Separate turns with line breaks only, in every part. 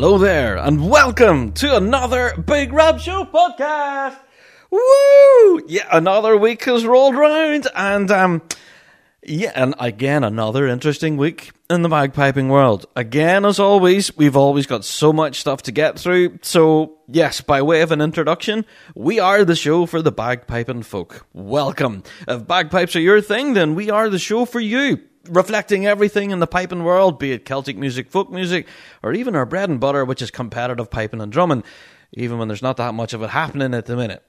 Hello there, and welcome to another Big Rab Show podcast. Woo! Yeah, another week has rolled round, and um, yeah, and again another interesting week in the bagpiping world. Again, as always, we've always got so much stuff to get through. So yes, by way of an introduction, we are the show for the bagpiping folk. Welcome. If bagpipes are your thing, then we are the show for you reflecting everything in the piping world, be it Celtic music, folk music, or even our bread and butter, which is competitive piping and drumming, even when there's not that much of it happening at the minute.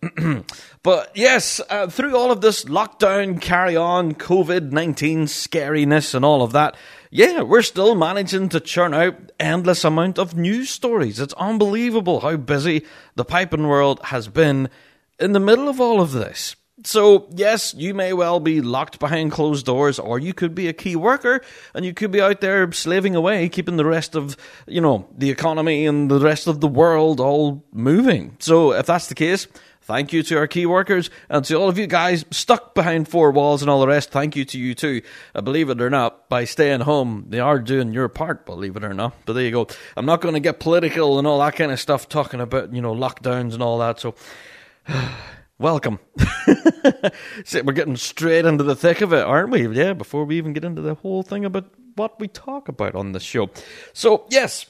but yes, uh, through all of this lockdown, carry on, COVID 19 scariness, and all of that, yeah, we're still managing to churn out endless amount of news stories. It's unbelievable how busy the piping world has been in the middle of all of this. So, yes, you may well be locked behind closed doors, or you could be a key worker and you could be out there slaving away, keeping the rest of, you know, the economy and the rest of the world all moving. So, if that's the case, thank you to our key workers and to all of you guys stuck behind four walls and all the rest. Thank you to you too. Uh, believe it or not, by staying home, they are doing your part, believe it or not. But there you go. I'm not going to get political and all that kind of stuff talking about, you know, lockdowns and all that. So, welcome. so we're getting straight into the thick of it, aren't we? Yeah, before we even get into the whole thing about what we talk about on this show. So, yes,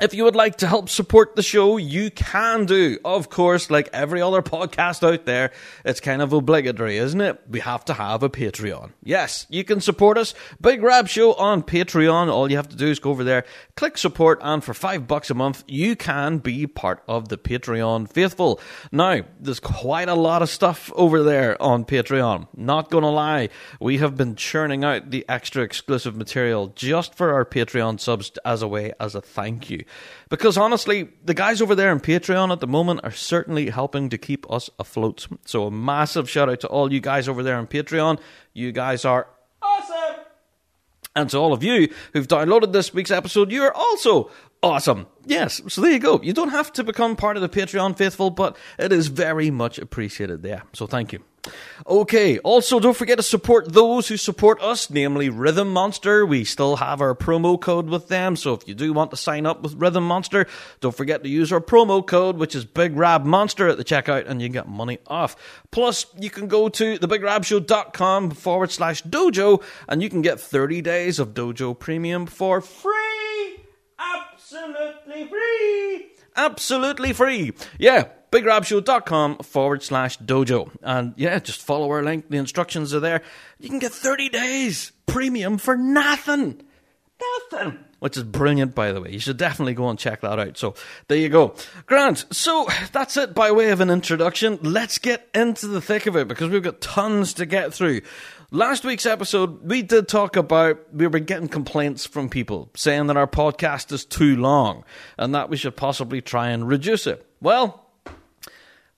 if you would like to help support the show, you can do. Of course, like every other podcast out there, it's kind of obligatory, isn't it? We have to have a Patreon. Yes, you can support us. Big Rab Show on Patreon. All you have to do is go over there, click support, and for five bucks a month, you can be part of the Patreon faithful. Now, there's quite a lot of stuff over there on Patreon. Not gonna lie, we have been churning out the extra exclusive material just for our Patreon subs as a way as a thank you. Because honestly, the guys over there on Patreon at the moment are certainly helping to keep us afloat. So a massive shout out to all you guys over there on Patreon. You guys are awesome. And to all of you who've downloaded this week's episode, you're also awesome. Yes, so there you go. You don't have to become part of the Patreon faithful, but it is very much appreciated there. So thank you. Okay, also don't forget to support those who support us, namely Rhythm Monster. We still have our promo code with them, so if you do want to sign up with Rhythm Monster, don't forget to use our promo code, which is Big Rab Monster at the checkout, and you get money off. Plus, you can go to thebigrabshow.com forward slash dojo, and you can get 30 days of Dojo Premium for free! Absolutely free! Absolutely free! Yeah, bigrabshow.com forward slash dojo. And yeah, just follow our link. The instructions are there. You can get 30 days premium for nothing. Nothing. Which is brilliant, by the way. You should definitely go and check that out. So there you go. Grant, so that's it by way of an introduction. Let's get into the thick of it because we've got tons to get through. Last week's episode, we did talk about we were getting complaints from people saying that our podcast is too long and that we should possibly try and reduce it. Well,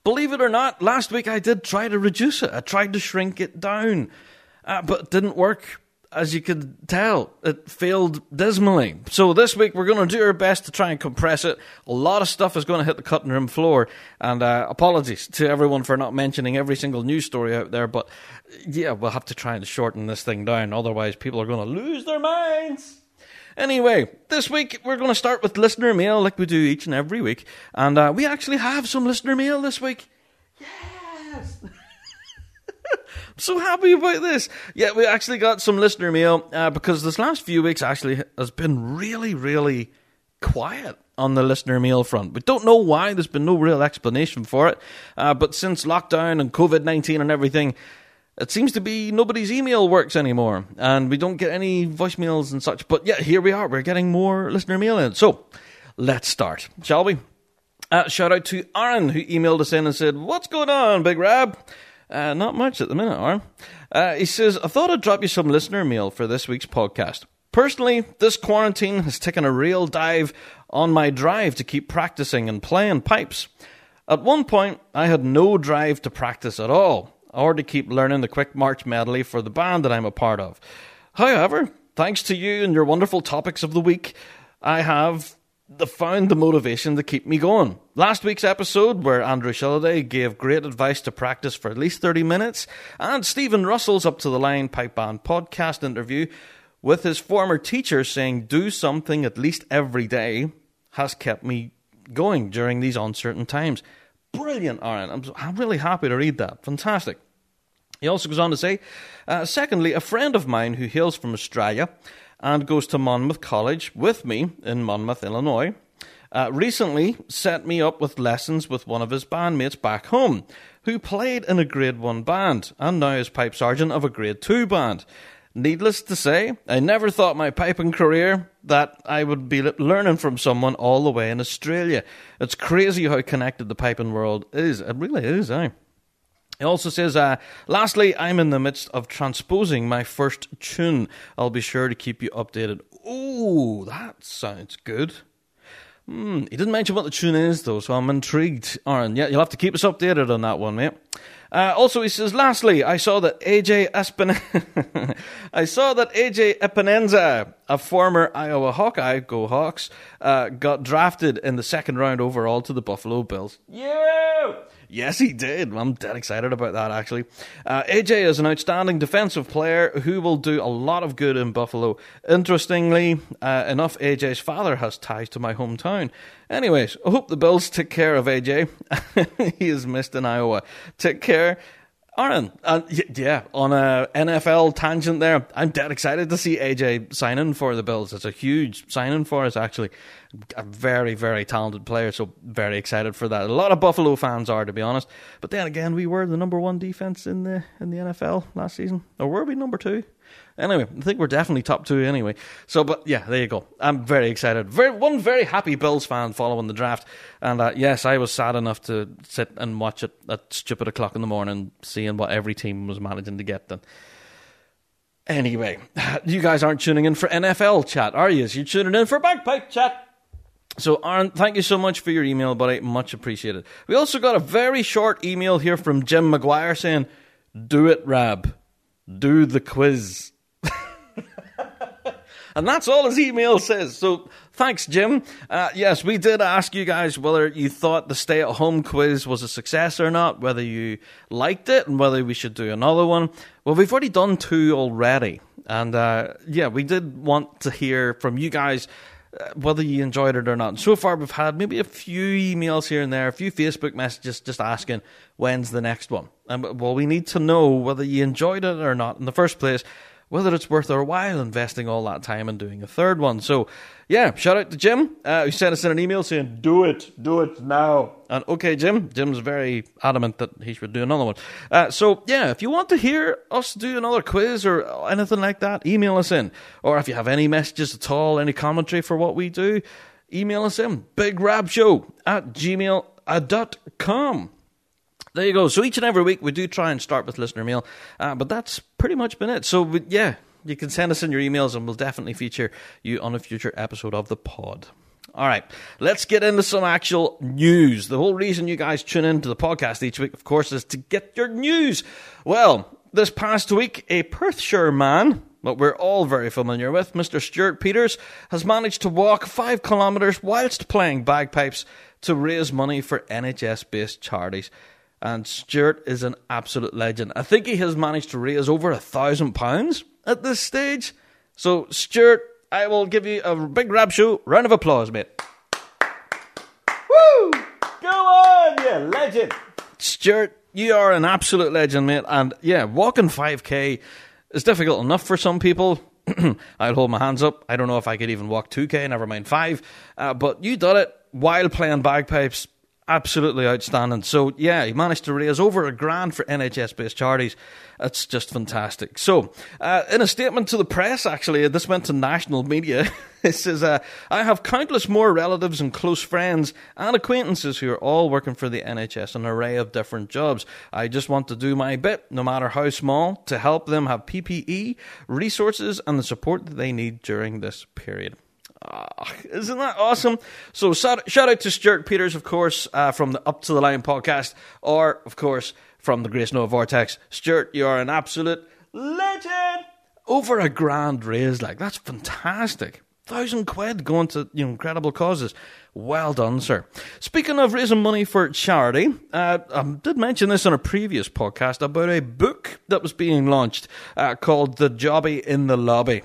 Believe it or not, last week I did try to reduce it. I tried to shrink it down, uh, but it didn't work. As you could tell, it failed dismally. So this week we're going to do our best to try and compress it. A lot of stuff is going to hit the cutting room floor, and uh, apologies to everyone for not mentioning every single news story out there. But yeah, we'll have to try and shorten this thing down. Otherwise, people are going to lose their minds. Anyway, this week we're going to start with listener mail like we do each and every week. And uh, we actually have some listener mail this week. Yes! I'm so happy about this. Yeah, we actually got some listener mail uh, because this last few weeks actually has been really, really quiet on the listener mail front. We don't know why. There's been no real explanation for it. Uh, but since lockdown and COVID 19 and everything, it seems to be nobody's email works anymore, and we don't get any voicemails and such. But yeah, here we are. We're getting more listener mail in. So let's start, shall we? Uh, shout out to Aaron who emailed us in and said, "What's going on, Big Rab?" Uh, not much at the minute, Aaron. Uh, he says, "I thought I'd drop you some listener mail for this week's podcast. Personally, this quarantine has taken a real dive on my drive to keep practicing and playing pipes. At one point, I had no drive to practice at all, or to keep learning the quick march medley for the band that I'm a part of. However, thanks to you and your wonderful topics of the week, I have the, found the motivation to keep me going. Last week's episode, where Andrew Shilliday gave great advice to practice for at least 30 minutes, and Stephen Russell's Up to the Line Pipe Band podcast interview with his former teacher saying do something at least every day has kept me going during these uncertain times. Brilliant, Aaron. I'm, I'm really happy to read that. Fantastic. He also goes on to say, uh, secondly, a friend of mine who hails from Australia and goes to Monmouth College with me in Monmouth, Illinois, uh, recently set me up with lessons with one of his bandmates back home, who played in a Grade 1 band and now is pipe sergeant of a Grade 2 band. Needless to say, I never thought my piping career that I would be learning from someone all the way in Australia. It's crazy how connected the piping world is. It really is, eh? He also says, uh, lastly, I'm in the midst of transposing my first tune. I'll be sure to keep you updated. Oh, that sounds good. Hmm, he didn't mention what the tune is, though, so I'm intrigued. Aaron, yeah, you'll have to keep us updated on that one, mate. Uh, also, he says, lastly, I saw that AJ Espin- I saw that AJ Epenesa, a former Iowa Hawkeye, go Hawks, uh, got drafted in the second round overall to the Buffalo Bills. Yeah! Yes, he did. I'm dead excited about that, actually. Uh, AJ is an outstanding defensive player who will do a lot of good in Buffalo. Interestingly uh, enough, AJ's father has ties to my hometown. Anyways, I hope the Bills take care of AJ. he is missed in Iowa. Take care. Aaron, uh, yeah, on a NFL tangent there, I'm dead excited to see AJ signing for the Bills. It's a huge signing for us, actually. A very, very talented player, so very excited for that. A lot of Buffalo fans are, to be honest. But then again, we were the number one defense in the in the NFL last season, or were we number two? Anyway, I think we're definitely top two anyway. So, but yeah, there you go. I'm very excited. Very one very happy Bills fan following the draft, and uh, yes, I was sad enough to sit and watch it at stupid o'clock in the morning, seeing what every team was managing to get. Then, anyway, you guys aren't tuning in for NFL chat, are you? You're tuning in for bagpipe chat. So, Aaron, thank you so much for your email, buddy. Much appreciated. We also got a very short email here from Jim McGuire saying, "Do it, Rab. Do the quiz." And that's all his email says. So thanks, Jim. Uh, yes, we did ask you guys whether you thought the stay at home quiz was a success or not, whether you liked it, and whether we should do another one. Well, we've already done two already. And uh, yeah, we did want to hear from you guys uh, whether you enjoyed it or not. so far, we've had maybe a few emails here and there, a few Facebook messages just asking when's the next one. And well, we need to know whether you enjoyed it or not in the first place whether it's worth our while investing all that time and doing a third one. So, yeah, shout out to Jim uh, who sent us in an email saying, "Do it, do it now." And okay, Jim, Jim's very adamant that he should do another one. Uh, so, yeah, if you want to hear us do another quiz or anything like that, email us in. Or if you have any messages at all, any commentary for what we do, email us in. Big Rab Show at gmail.com. There you go. So each and every week we do try and start with listener mail, uh, but that's pretty much been it. So yeah, you can send us in your emails, and we'll definitely feature you on a future episode of the pod. All right, let's get into some actual news. The whole reason you guys tune into the podcast each week, of course, is to get your news. Well, this past week, a Perthshire man, what we're all very familiar with, Mr. Stuart Peters, has managed to walk five kilometres whilst playing bagpipes to raise money for NHS based charities and Stuart is an absolute legend. I think he has managed to raise over a thousand pounds at this stage. So, Stuart, I will give you a big Rab Show round of applause, mate. Woo! Go on, you legend. Stuart, you are an absolute legend, mate. And yeah, walking 5k is difficult enough for some people. I'll hold my hands up. I don't know if I could even walk 2k, never mind 5. Uh, but you did it while playing bagpipes absolutely outstanding. So yeah, he managed to raise over a grand for NHS-based charities. That's just fantastic. So, uh, in a statement to the press, actually, this went to national media. it says, uh, "I have countless more relatives and close friends and acquaintances who are all working for the NHS, an array of different jobs. I just want to do my bit, no matter how small, to help them have PPE, resources, and the support that they need during this period." Oh, isn't that awesome? So shout, out to Stuart Peters, of course, uh, from the Up to the Line podcast, or of course from the Grace Noah Vortex. Stuart, you are an absolute legend. Over a grand raise, like that's fantastic. Thousand quid going to you know, incredible causes. Well done, sir. Speaking of raising money for charity, uh, I did mention this on a previous podcast about a book that was being launched uh, called The Jobby in the Lobby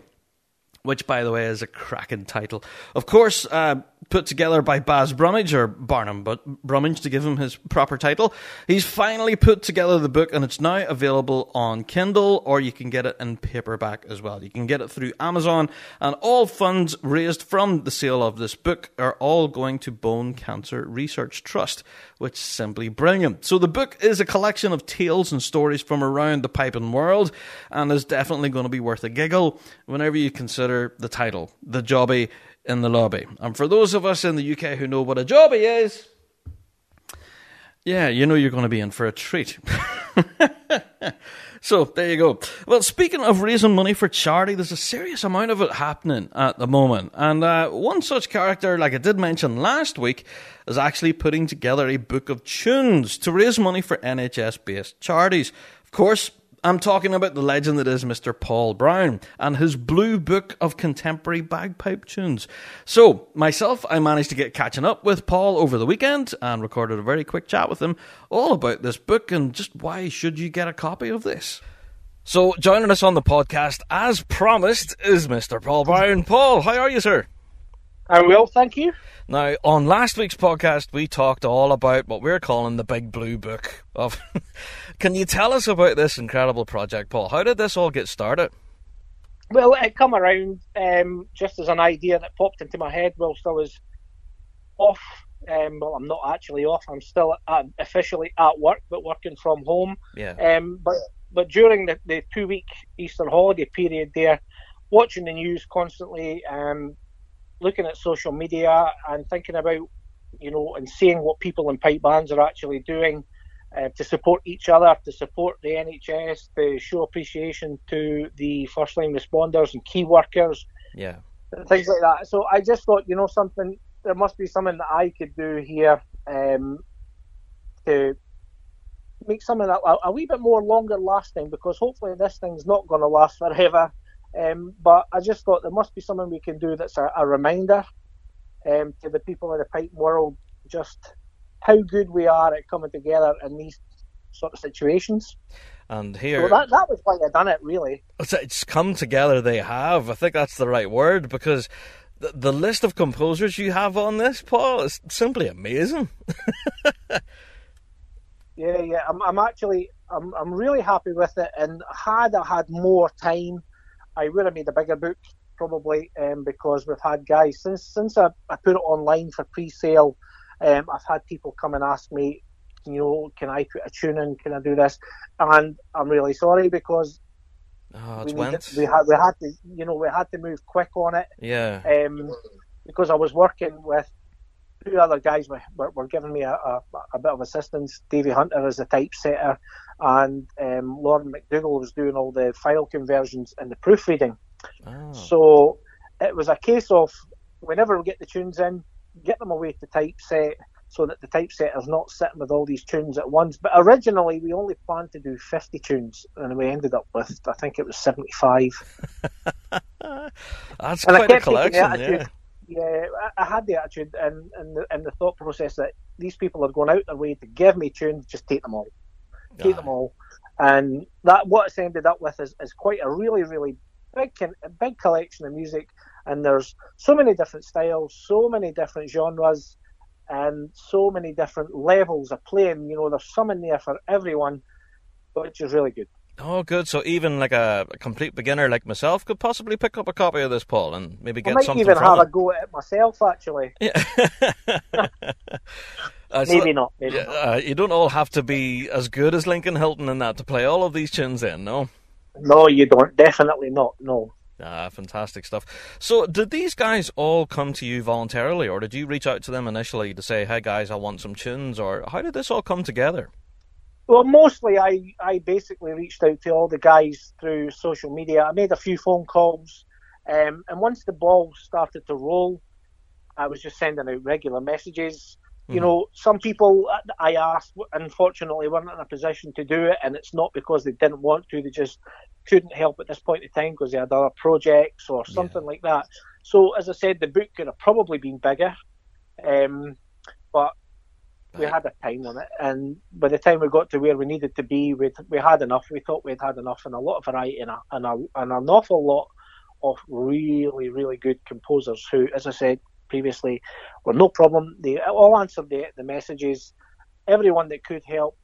which, by the way, is a cracking title. Of course, uh, put together by Baz Brummage, or Barnum but Brummage to give him his proper title. He's finally put together the book, and it's now available on Kindle, or you can get it in paperback as well. You can get it through Amazon, and all funds raised from the sale of this book are all going to Bone Cancer Research Trust, which is simply brilliant. So the book is a collection of tales and stories from around the piping world, and is definitely going to be worth a giggle whenever you consider the title, The Jobby in the lobby. And for those of us in the UK who know what a jobby is, yeah, you know you're going to be in for a treat. so there you go. Well, speaking of raising money for charity, there's a serious amount of it happening at the moment. And uh, one such character, like I did mention last week, is actually putting together a book of tunes to raise money for NHS based charities. Of course, I'm talking about the legend that is Mr. Paul Brown and his blue book of contemporary bagpipe tunes. So, myself, I managed to get catching up with Paul over the weekend and recorded a very quick chat with him all about this book and just why should you get a copy of this. So, joining us on the podcast, as promised, is Mr. Paul Brown. Paul, how are you, sir?
I'm well, thank you.
Now, on last week's podcast, we talked all about what we're calling the Big Blue Book of. Can you tell us about this incredible project, Paul? How did this all get started?
Well, it come around um, just as an idea that popped into my head whilst I was off. Um, well, I'm not actually off. I'm still at, officially at work, but working from home.
Yeah.
Um, but but during the, the two week Easter holiday period, there, watching the news constantly, um, looking at social media and thinking about, you know, and seeing what people in pipe bands are actually doing uh, to support each other, to support the NHS, to show appreciation to the first line responders and key workers.
Yeah.
Things like that. So I just thought, you know, something, there must be something that I could do here um, to make something a, a wee bit more longer lasting because hopefully this thing's not going to last forever. Um, but I just thought there must be something we can do that's a, a reminder um, to the people in the pipe world just how good we are at coming together in these sort of situations.
And here,
so that, that was why I done it, really.
It's come together. They have. I think that's the right word because the, the list of composers you have on this, Paul, is simply amazing.
yeah, yeah. I'm, I'm actually, I'm, I'm really happy with it. And had I had more time, I would have made a bigger book probably um, because we've had guys since since I, I put it online for pre-sale. Um, I've had people come and ask me, you know, can I put a tune in? Can I do this? And I'm really sorry because
oh,
we,
needed,
we had we had to you know we had to move quick on it.
Yeah.
Um, because I was working with two other guys were, were, were giving me a, a, a, bit of assistance. Davy Hunter as a typesetter, and um, Lauren McDougall was doing all the file conversions and the proofreading.
Oh.
So it was a case of whenever we get the tunes in, get them away to typeset so that the typesetter's not sitting with all these tunes at once. But originally we only planned to do 50 tunes and we ended up with, I think it was 75.
That's and quite a collection, yeah.
Yeah, I, had the attitude and, and, the, and the thought process that these people are going out their way to give me tunes, just take them all. Take them all. And that what it's ended up with is, is quite a really, really big, big collection of music and there's so many different styles, so many different genres, and so many different levels of playing. You know, there's some in there for everyone, which is really good.
Oh, good. So even like a, a, complete beginner like myself could possibly pick up a copy of this, Paul, and maybe get
I might
something.
even
have
it. a go at it myself, actually.
Yeah.
Uh, so, maybe not. Maybe
not. Uh, you don't all have to be as good as Lincoln Hilton in that to play all of these tunes in, no?
No, you don't. Definitely not. No.
Ah, fantastic stuff. So, did these guys all come to you voluntarily, or did you reach out to them initially to say, "Hey, guys, I want some tunes," or how did this all come together?
Well, mostly I, I basically reached out to all the guys through social media. I made a few phone calls, um, and once the ball started to roll, I was just sending out regular messages. Mm. You hmm. know, some people I asked, unfortunately, weren't in a position to do it, and it's not because they didn't want to; they just couldn't help at this point in time because they had other projects or something yeah. like that. So, as I said, the book could have probably been bigger, um, but we had a time on it, and by the time we got to where we needed to be, we we had enough. We thought we'd had enough, and a lot of variety, and a, and, a, and an awful lot of really really good composers who, as I said previously, were no problem. They all answered the the messages. Everyone that could help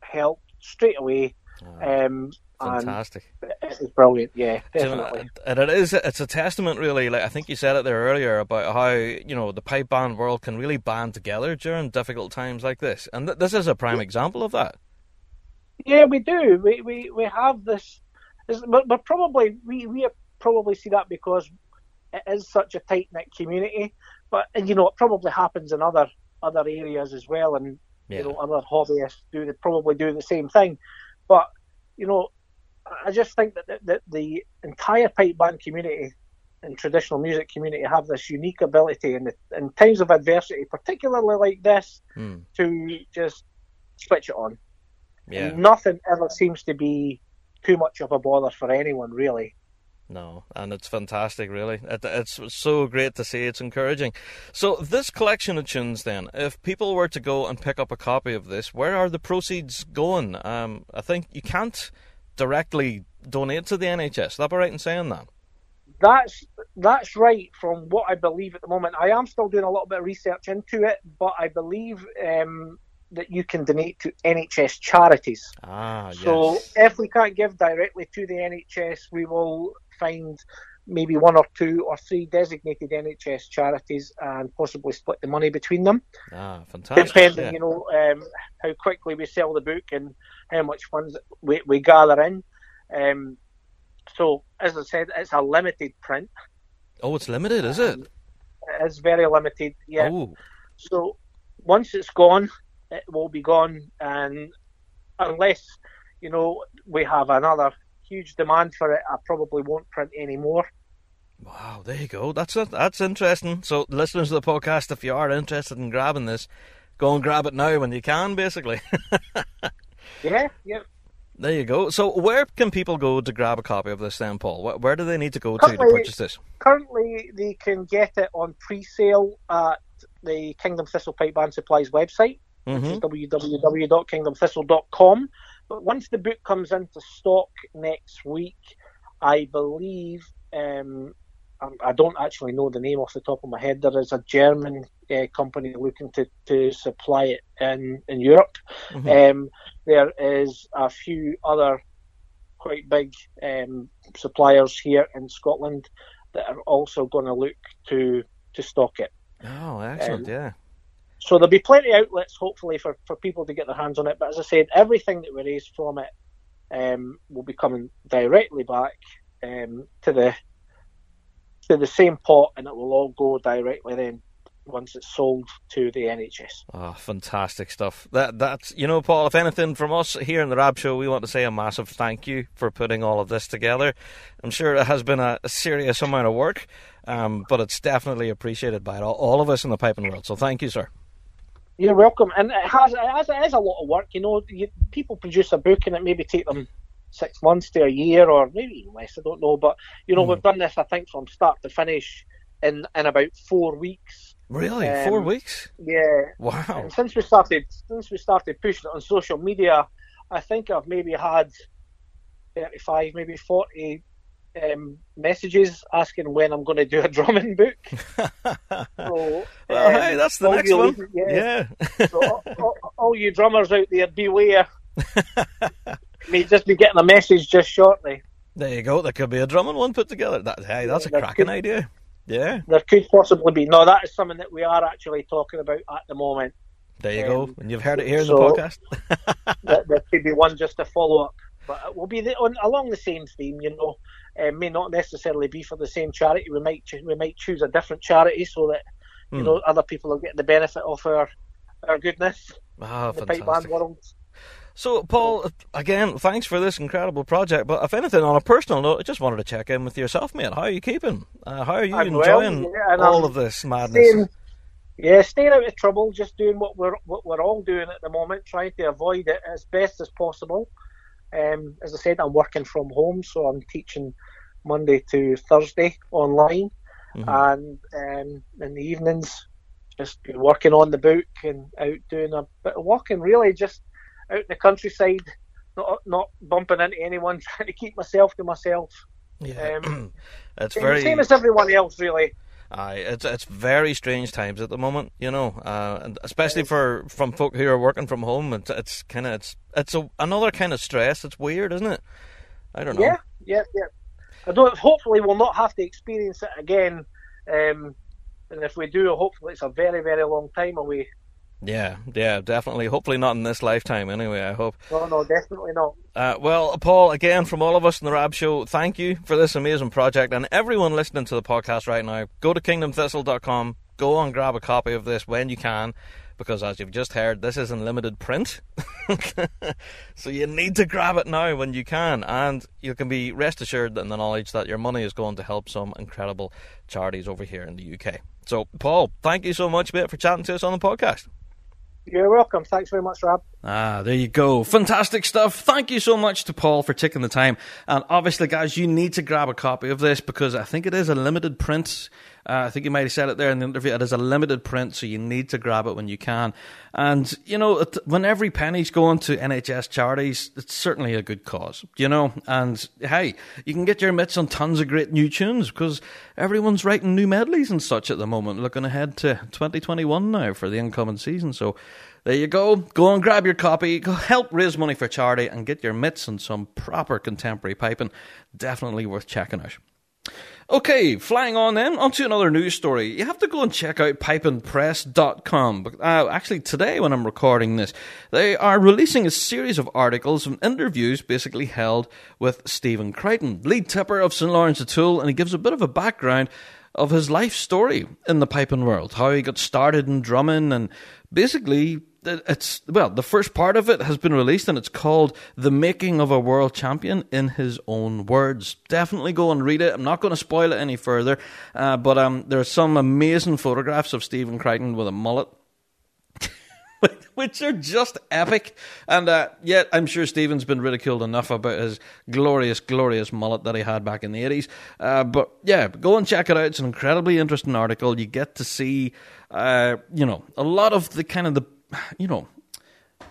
helped straight away.
Oh. Um, Fantastic.
It's brilliant, yeah, definitely.
And it is, it's a testament, really. Like I think you said it there earlier about how you know the pipe band world can really band together during difficult times like this, and th- this is a prime example of that.
Yeah, we do. We we, we have this, but, but probably we we probably see that because it is such a tight knit community. But and you know it probably happens in other other areas as well, and yeah. you know other hobbyists do they probably do the same thing. But you know I just think that the, that the entire pipe band community and traditional music community have this unique ability in, the, in times of adversity, particularly like this, mm. to just switch it on.
Yeah.
And nothing ever seems to be too much of a bother for anyone, really.
No, and it's fantastic, really. It, it's so great to see. It's encouraging. So, this collection of tunes, then, if people were to go and pick up a copy of this, where are the proceeds going? Um, I think you can't directly donate to the NHS. That be right in saying that?
That's that's right. From what I believe at the moment, I am still doing a little bit of research into it, but I believe um, that you can donate to NHS charities.
Ah,
so
yes.
if we can't give directly to the NHS, we will find maybe one or two or three designated NHS charities and possibly split the money between them.
Ah, fantastic.
Depending,
yeah.
you know, um, how quickly we sell the book and how much funds we, we gather in. Um, so, as I said, it's a limited print.
Oh, it's limited, is it?
It's very limited, yeah.
Oh.
So, once it's gone, it will be gone, and unless you know we have another huge demand for it, I probably won't print any more.
Wow, there you go. That's it. That's interesting. So, listeners of the podcast, if you are interested in grabbing this, go and grab it now when you can, basically.
yeah, yeah.
There you go. So, where can people go to grab a copy of this then, Paul? Where, where do they need to go to to purchase this?
Currently, they can get it on pre sale at the Kingdom Thistle Pipe Band Supplies website, mm-hmm. which is www.kingdomthistle.com. But once the book comes into stock next week, I believe um, I don't actually know the name off the top of my head. There is a German uh, company looking to, to supply it in in Europe. Mm-hmm. Um, there is a few other quite big um, suppliers here in Scotland that are also going to look to to stock it.
Oh, excellent! Um, yeah.
So there'll be plenty of outlets, hopefully, for, for people to get their hands on it. But as I said, everything that we raise from it um, will be coming directly back um, to the to the same pot, and it will all go directly then once it's sold to the NHS.
Oh, ah, fantastic stuff! That that's you know, Paul. If anything from us here in the Rab Show, we want to say a massive thank you for putting all of this together. I'm sure it has been a, a serious amount of work, um, but it's definitely appreciated by all, all of us in the piping world. So thank you, sir.
You're welcome, and it has it has, it has a lot of work. You know, you, people produce a book and it maybe take them six months to a year or maybe even less. I don't know, but you know, mm. we've done this I think from start to finish in in about four weeks.
Really, um, four weeks?
Yeah.
Wow.
And since we started since we started pushing it on social media, I think I've maybe had thirty five, maybe forty um, messages asking when I'm going to do a drumming book.
so, well, um, hey, that's the next one. Yeah.
yeah. so all, all, all, you drummers out there, beware. may just be getting a message just shortly.
There you go. There could be a drumming one put together. That, hey, that's a cracking could, idea. Yeah.
There could possibly be. No, that is something that we are actually talking about at the moment.
There you um, go. And you've heard it here in the podcast.
there, there could be one just to follow up, but it will be the, on, along the same theme. You know, uh, may not necessarily be for the same charity. We might we might choose a different charity so that you mm. know other people are getting the benefit of our our goodness.
Ah, the fantastic. world. So, Paul, again, thanks for this incredible project. But if anything, on a personal note, I just wanted to check in with yourself, mate. How are you keeping? Uh, how are you I'm enjoying well, yeah, all I'm of this madness?
Staying, yeah, staying out of trouble, just doing what we're what we're all doing at the moment, trying to avoid it as best as possible. Um, as I said, I'm working from home, so I'm teaching Monday to Thursday online, mm-hmm. and um, in the evenings, just working on the book and out doing a bit of walking. Really, just out in the countryside, not not bumping into anyone, trying to keep myself to myself.
Yeah, um,
same,
very
same as everyone else, really.
Aye, it's it's very strange times at the moment, you know, uh, and especially for from folk who are working from home. It's it's kind of it's it's a, another kind of stress. It's weird, isn't it? I don't know.
Yeah, yeah, yeah. I don't. Hopefully, we'll not have to experience it again. Um, and if we do, hopefully, it's a very, very long time away.
Yeah, yeah, definitely. Hopefully not in this lifetime, anyway, I hope.
No, no, definitely not.
Uh, well, Paul, again, from all of us in the Rab Show, thank you for this amazing project. And everyone listening to the podcast right now, go to kingdomthistle.com, go and grab a copy of this when you can, because as you've just heard, this is in limited print. so you need to grab it now when you can. And you can be rest assured in the knowledge that your money is going to help some incredible charities over here in the UK. So, Paul, thank you so much, mate, for chatting to us on the podcast.
You're welcome. Thanks very much, Rob.
Ah, there you go. Fantastic stuff. Thank you so much to Paul for taking the time. And obviously, guys, you need to grab a copy of this because I think it is a limited print. Uh, I think you might have said it there in the interview. It is a limited print, so you need to grab it when you can. And, you know, when every penny's going to NHS charities, it's certainly a good cause, you know. And hey, you can get your mitts on tons of great new tunes because everyone's writing new medleys and such at the moment, looking ahead to 2021 now for the incoming season. So, there you go. Go and grab your copy. Go help raise money for charity and get your mitts on some proper contemporary piping. Definitely worth checking out. Okay, flying on then, onto another news story. You have to go and check out pipeandpress.com. Uh, actually, today when I'm recording this, they are releasing a series of articles and interviews basically held with Stephen Crichton, lead tipper of St. Laurence O'Toole, and he gives a bit of a background of his life story in the piping world, how he got started in drumming and basically it's well the first part of it has been released and it's called the making of a world champion in his own words definitely go and read it i'm not going to spoil it any further uh, but um, there are some amazing photographs of stephen crichton with a mullet which are just epic. And uh, yet, I'm sure Stephen's been ridiculed enough about his glorious, glorious mullet that he had back in the 80s. Uh, but yeah, go and check it out. It's an incredibly interesting article. You get to see, uh, you know, a lot of the kind of the you know,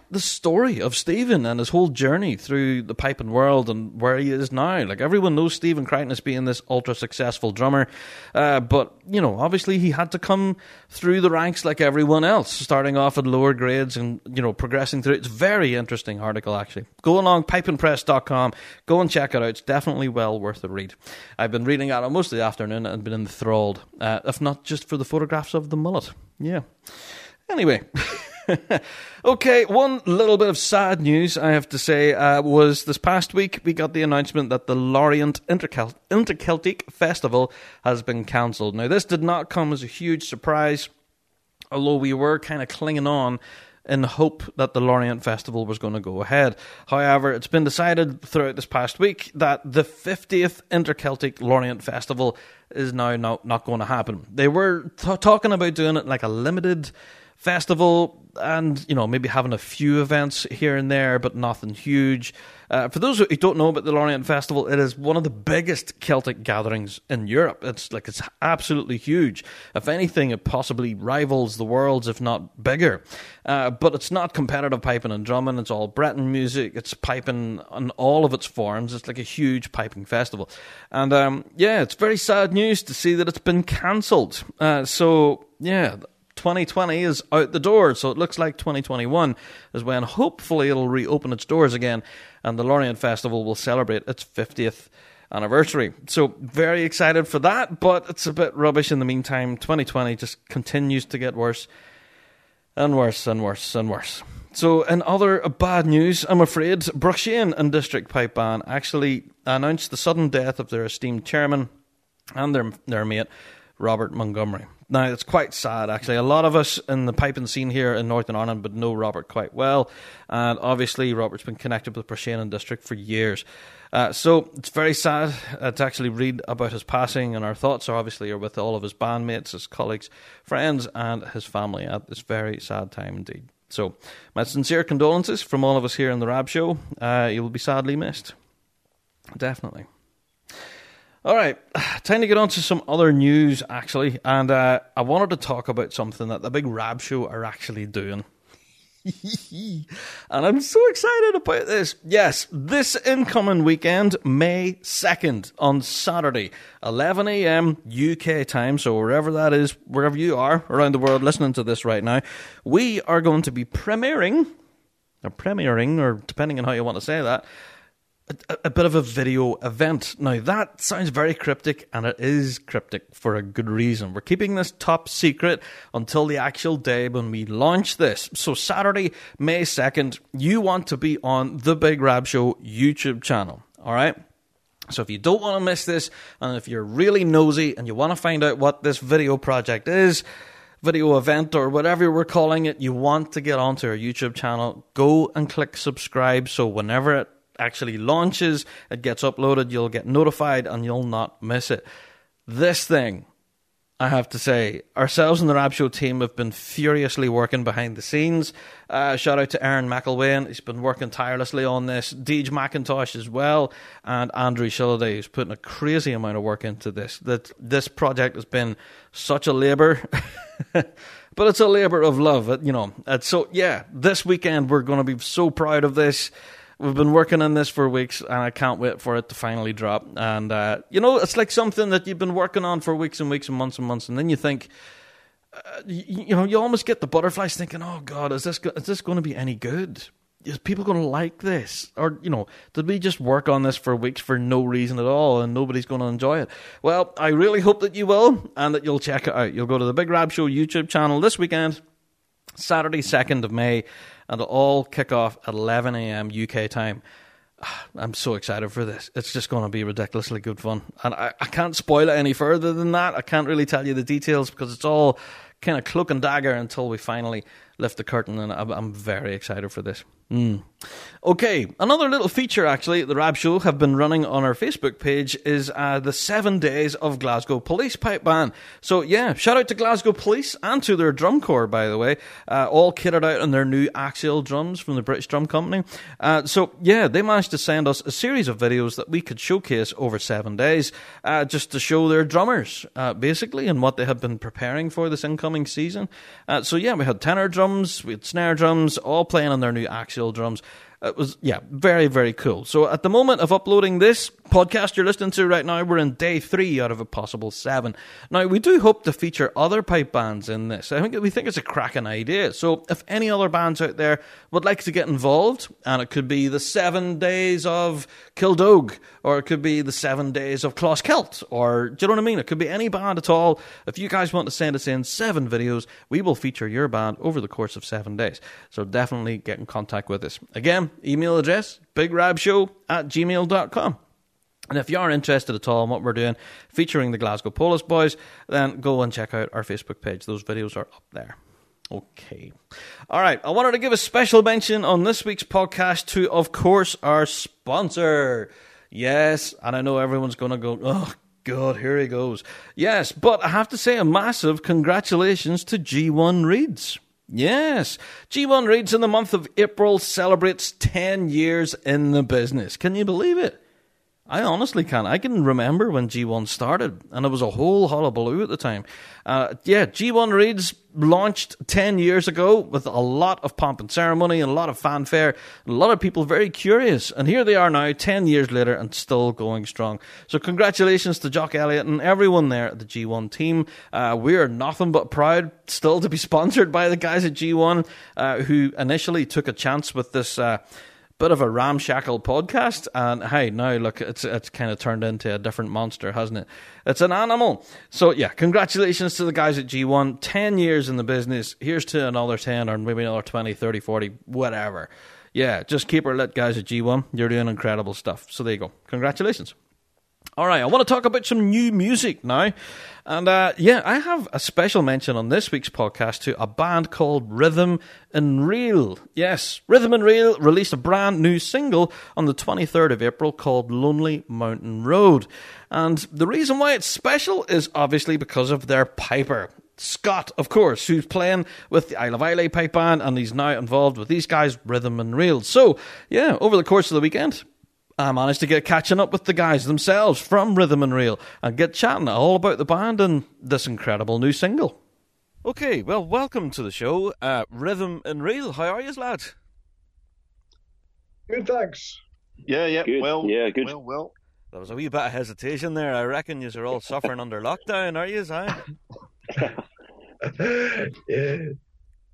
the story of Stephen and his whole journey through the piping world and where he is now. Like everyone knows Stephen Crichton as being this ultra successful drummer, uh, but you know, obviously he had to come through the ranks like everyone else, starting off at lower grades and you know progressing through. It's very interesting article actually. Go along pipeandpress.com, go and check it out. It's definitely well worth a read. I've been reading it most of the afternoon and been enthralled, uh, if not just for the photographs of the mullet. Yeah. Anyway. okay, one little bit of sad news I have to say uh, was this past week we got the announcement that the Lorient Intercel- Interceltic Festival has been cancelled. Now, this did not come as a huge surprise, although we were kind of clinging on in hope that the Lorient Festival was going to go ahead. However, it's been decided throughout this past week that the 50th Interceltic Lorient Festival is now not, not going to happen. They were t- talking about doing it like a limited festival and you know maybe having a few events here and there but nothing huge. Uh, for those who don't know about the Lorient Festival it is one of the biggest Celtic gatherings in Europe. It's like it's absolutely huge. If anything it possibly rivals the world's if not bigger. Uh, but it's not competitive piping and drumming. It's all Breton music. It's piping in all of its forms. It's like a huge piping festival. And um, yeah it's very sad news to see that it's been cancelled. Uh, so yeah 2020 is out the door, so it looks like 2021 is when hopefully it'll reopen its doors again and the Lorient Festival will celebrate its 50th anniversary. So, very excited for that, but it's a bit rubbish in the meantime. 2020 just continues to get worse. And worse and worse and worse. So, in other bad news, I'm afraid, Broughshane and District Pipe Band actually announced the sudden death of their esteemed chairman and their, their mate, Robert Montgomery. Now, it's quite sad, actually. A lot of us in the piping scene here in Northern Ireland would know Robert quite well. And obviously, Robert's been connected with Broughshane and District for years. Uh, so it's very sad uh, to actually read about his passing, and our thoughts are obviously are with all of his bandmates, his colleagues, friends, and his family at this very sad time indeed. So, my sincere condolences from all of us here in the Rab Show. Uh, you will be sadly missed. Definitely. All right, time to get on to some other news, actually. And uh, I wanted to talk about something that the big Rab Show are actually doing. and I'm so excited about this. Yes, this incoming weekend, May 2nd, on Saturday, 11 a.m. UK time, so wherever that is, wherever you are around the world listening to this right now, we are going to be premiering, or premiering, or depending on how you want to say that, a, a, bit of a video event. Now, that sounds very cryptic, and it is cryptic for a good reason. We're keeping this top secret until the actual day when we launch this. So, Saturday, May 2nd, you want to be on the Big Rab Show YouTube channel. All right? So, if you don't want to miss this, and if you're really nosy and you want to find out what this video project is, video event or whatever we're calling it, you want to get onto our YouTube channel, go and click subscribe so whenever it actually launches, it gets uploaded, you'll get notified and you'll not miss it. This thing, I have to say, ourselves and the Rab Show team have been furiously working behind the scenes. Uh, shout out to Aaron McElwain, he's been working tirelessly on this. Deej McIntosh as well, and Andrew Shilliday, who's putting a crazy amount of work into this. That this project has been such a labour. but it's a labour of love, you know. so yeah, this weekend we're going to be so proud of this. We've been working on this for weeks, and I can't wait for it to finally drop. And uh, you know, it's like something that you've been working on for weeks and weeks and months and months, and then you think, uh, you, you, know, you almost get the butterflies, thinking, "Oh God, is this is this going to be any good? Is people going to like this? Or you know, did we just work on this for weeks for no reason at all, and nobody's going to enjoy it?" Well, I really hope that you will, and that you'll check it out. You'll go to the Big Rab Show YouTube channel this weekend, Saturday, second of May and it'll all kick off at 11 a.m. UK time. I'm so excited for this. It's just going to be ridiculously good fun. And I, I can't spoil it any further than that. I can't really tell you the details because it's all kind of cloak and dagger until we finally lift the curtain. And I'm, I'm very excited for this. Mm. Okay, another little feature actually the Rab Show have been running on our Facebook page is uh, the seven days of Glasgow Police Pipe Band. So yeah, shout out to Glasgow Police and to their drum corps, by the way, uh, all kitted out on their new axial drums from the British Drum Company. Uh, so yeah, they managed to send us a series of videos that we could showcase over seven days, uh, just to show their drummers uh, basically and what they had been preparing for this incoming season. Uh, so yeah, we had tenor drums, we had snare drums, all playing on their new axial drums. It was, yeah, very, very cool. So at the moment of uploading this podcast you're listening to right now, we're in day three out of a possible seven. Now, we do hope to feature other pipe bands in this. I think we think it's a cracking idea. So if any other bands out there would like to get involved, and it could be the seven days of Kildog, or it could be the seven days of Closkelt, or do you know what I mean? It could be any band at all. If you guys want to send us in seven videos, we will feature your band over the course of seven days. So definitely get in contact with us. Again, email address bigrabshow at gmail.com. And if you are interested at all in what we're doing, featuring the Glasgow Police Boys, then go and check out our Facebook page. Those videos are up there. Okay. All right. I wanted to give a special mention on this week's podcast to, of course, our sponsor. Yes, and I know everyone's going to go, oh, God, here he goes. Yes, but I have to say a massive congratulations to G1 Reeds. Yes, G1 Reeds in the month of April celebrates 10 years in the business. Can you believe it? I honestly can't. I can remember when G1 started, and it was a whole hullabaloo at the time. Uh, yeah, G1 Reeds launched 10 years ago with a lot of pomp and ceremony and a lot of fanfare, a lot of people very curious. And here they are now, 10 years later, and still going strong. So, congratulations to Jock Elliott and everyone there at the G1 team. Uh, we are nothing but proud still to be sponsored by the guys at G1 uh, who initially took a chance with this uh, bit of a ramshackle podcast, and hey, now look, it's it's kind of turned into a different monster, hasn't it? It's an animal. So yeah, congratulations to the guys at G1. Ten years in the business. Here's to another ten, or maybe another 20, 30, 40, whatever. Yeah, just keep her lit, guys at G1. You're doing incredible stuff. So there you go. Congratulations. All right, I want to talk about some new music now. And uh, yeah, I have a special mention on this week's podcast to a band called Rhythm and Reel. Yes, Rhythm and Reel released a brand new single on the 23rd of April called Lonely Mountain Road. And the reason why it's special is obviously because of their piper. Scott, of course, who's playing with the Isle of Islay pipe band and he's now involved with these guys, Rhythm and Reel. So, yeah, over the course of the weekend, I managed to get catching up with the guys themselves from Rhythm and Reel and get chatting all about the band and this incredible new single. Okay, well, welcome to the show, uh, Rhythm and Reel. How are you, lads?
Good, thanks.
Yeah, yeah,
good.
well,
yeah, good.
Well, well.
There was a wee bit of hesitation there. I reckon you're all suffering under lockdown, are you, huh?
yeah.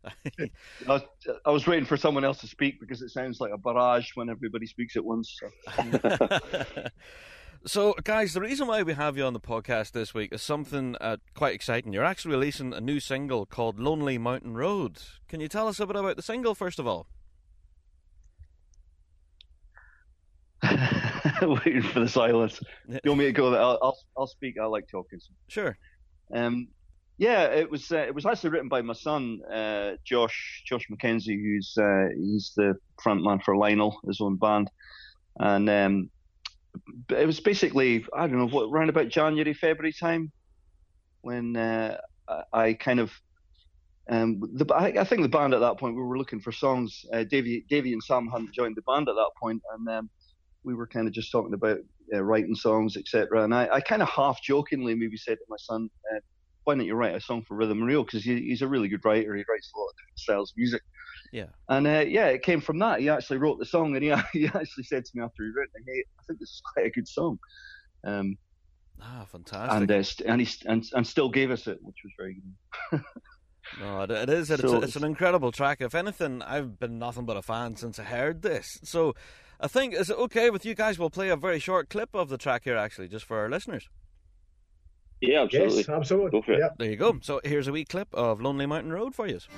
I was, I was waiting for someone else to speak because it sounds like a barrage when everybody speaks at once. So.
so, guys, the reason why we have you on the podcast this week is something uh, quite exciting. You're actually releasing a new single called Lonely Mountain Road. Can you tell us a bit about the single, first of all?
waiting for the silence. You want me to go? I'll, I'll, I'll speak. I like talking.
Sure.
Um, yeah, it was uh, it was actually written by my son, uh, Josh Josh McKenzie, who's uh, he's the frontman for Lionel, his own band, and um, it was basically I don't know what around about January February time when uh, I kind of um, the, I, I, think the band at that point we were looking for songs. Uh, Davey Davey and Sam hadn't joined the band at that point, and um, we were kind of just talking about uh, writing songs, etc. And I, I kind of half jokingly maybe said to my son why don't you write a song for Rhythm Reel? Because he, he's a really good writer. He writes a lot of different styles of music.
Yeah.
And uh, yeah, it came from that. He actually wrote the song, and he, he actually said to me after he wrote it, "Hey, I think this is quite a good song." Um,
ah, fantastic.
And uh, and he and, and still gave us it, which was very good.
no, it, it is. It's, so, it's an incredible track. If anything, I've been nothing but a fan since I heard this. So, I think is it okay with you guys? We'll play a very short clip of the track here, actually, just for our listeners.
Yeah, absolutely.
Yes, absolutely.
Go for it.
There you go. So here's a wee clip of Lonely Mountain Road for you.
There's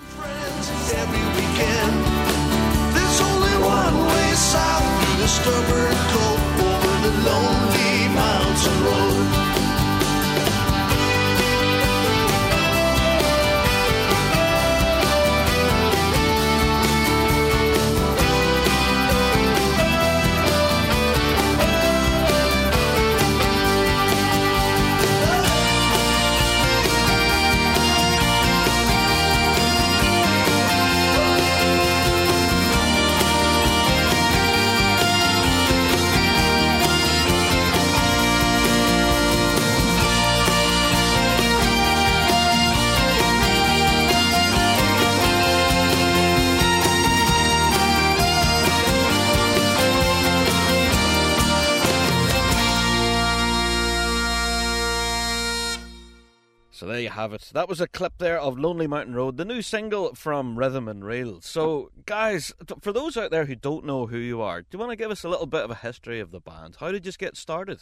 So there you have it. That was a clip there of Lonely Mountain Road, the new single from Rhythm and Reel. So, guys, for those out there who don't know who you are, do you want to give us a little bit of a history of the band? How did you get started?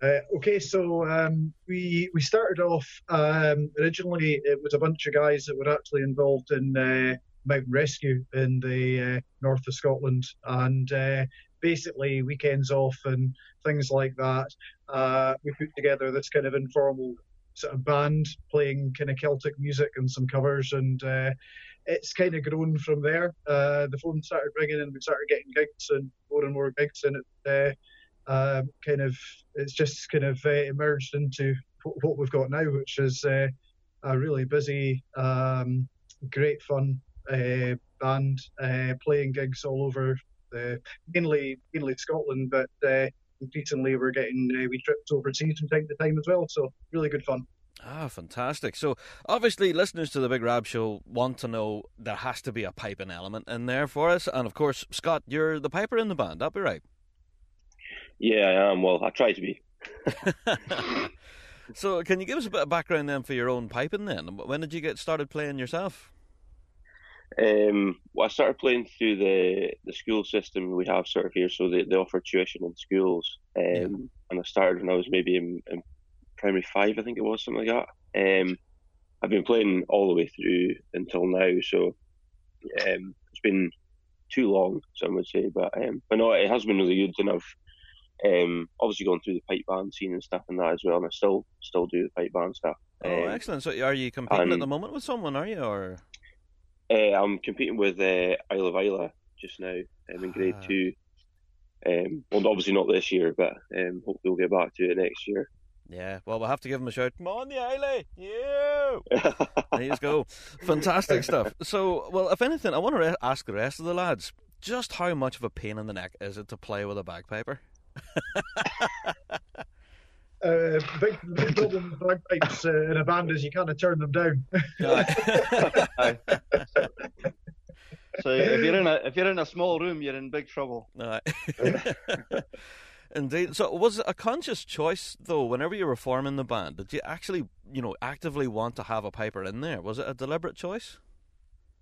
Uh, okay, so um, we we started off um, originally. It was a bunch of guys that were actually involved in uh, mountain rescue in the uh, north of Scotland, and uh, basically weekends off and things like that. Uh, we put together this kind of informal sort of band playing kind of Celtic music and some covers, and uh, it's kind of grown from there. Uh, the phone started ringing, and we started getting gigs and more and more gigs, and it uh, uh, kind of it's just kind of uh, emerged into what we've got now, which is a really busy, um, great fun band playing gigs all over uh, mainly mainly Scotland, but uh, increasingly we're getting uh, we trips overseas from time to time as well. So really good fun.
Ah, fantastic. So, obviously, listeners to the Big Rab Show want to know there has to be a piping element in there for us. And of course, Scott, you're the piper in the band. That'll be right.
Yeah, I am. Well, I try to be.
so, can you give us a bit of background then for your own piping then? When did you get started playing yourself?
Um, well, I started playing through the the school system we have sort of here, so they, they offer tuition in schools. Um,
Yeah.
and I started when I was maybe in, in primary five, I think it was something like that. Um, I've been playing all the way through until now, so um, it's been too long, some would say, but um, but no, it has been really good, and I've um, obviously gone through the pipe band scene and stuff and that as well, and I still still do the pipe band stuff.
Oh, excellent. So, are you competing at
um,
the moment with someone? Are you or?
Uh, I'm competing with uh, Isle of Islay just now. I'm in grade
Ah.
two. Um, well, obviously not this year, but um, hopefully we'll get back to it next year.
Yeah. Well, we'll have to give him a shout. Come on, the Eiley. You. There you go. Fantastic stuff. So, well, if anything, I want to re- ask the rest of the lads just how much of a pain in the neck is it to play with a bagpiper?
Uh, big, big problem with bagpipes uh, in a band is you kind of turn them down.
Aye. so if you're in a if you're in a small room, you're in big trouble.
Aye. Indeed. So, was it a conscious choice though? Whenever you were forming the band, did you actually, you know, actively want to have a piper in there? Was it a deliberate choice?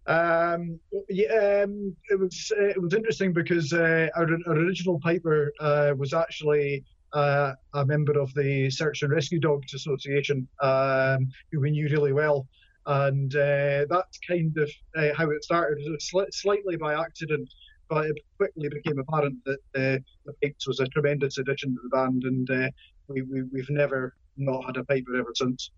Um, yeah, um, it was uh, it was interesting because uh, our, our original piper uh, was actually uh, a member of the Search and Rescue Dogs Association, um, who we knew really well, and uh, that's kind of uh, how it started. It was sli- slightly by accident, but it quickly became apparent that uh, the pipes was a tremendous addition to the band, and uh, we, we we've never not had a piper ever since.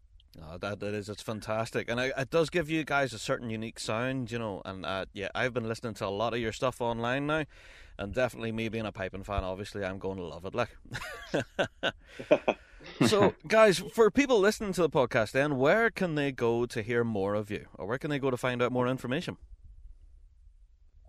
Oh, that that is, it's fantastic, and it, it does give you guys a certain unique sound, you know. And uh, yeah, I've been listening to a lot of your stuff online now, and definitely me being a piping fan, obviously, I'm going to love it. Like, so guys, for people listening to the podcast, then where can they go to hear more of you, or where can they go to find out more information?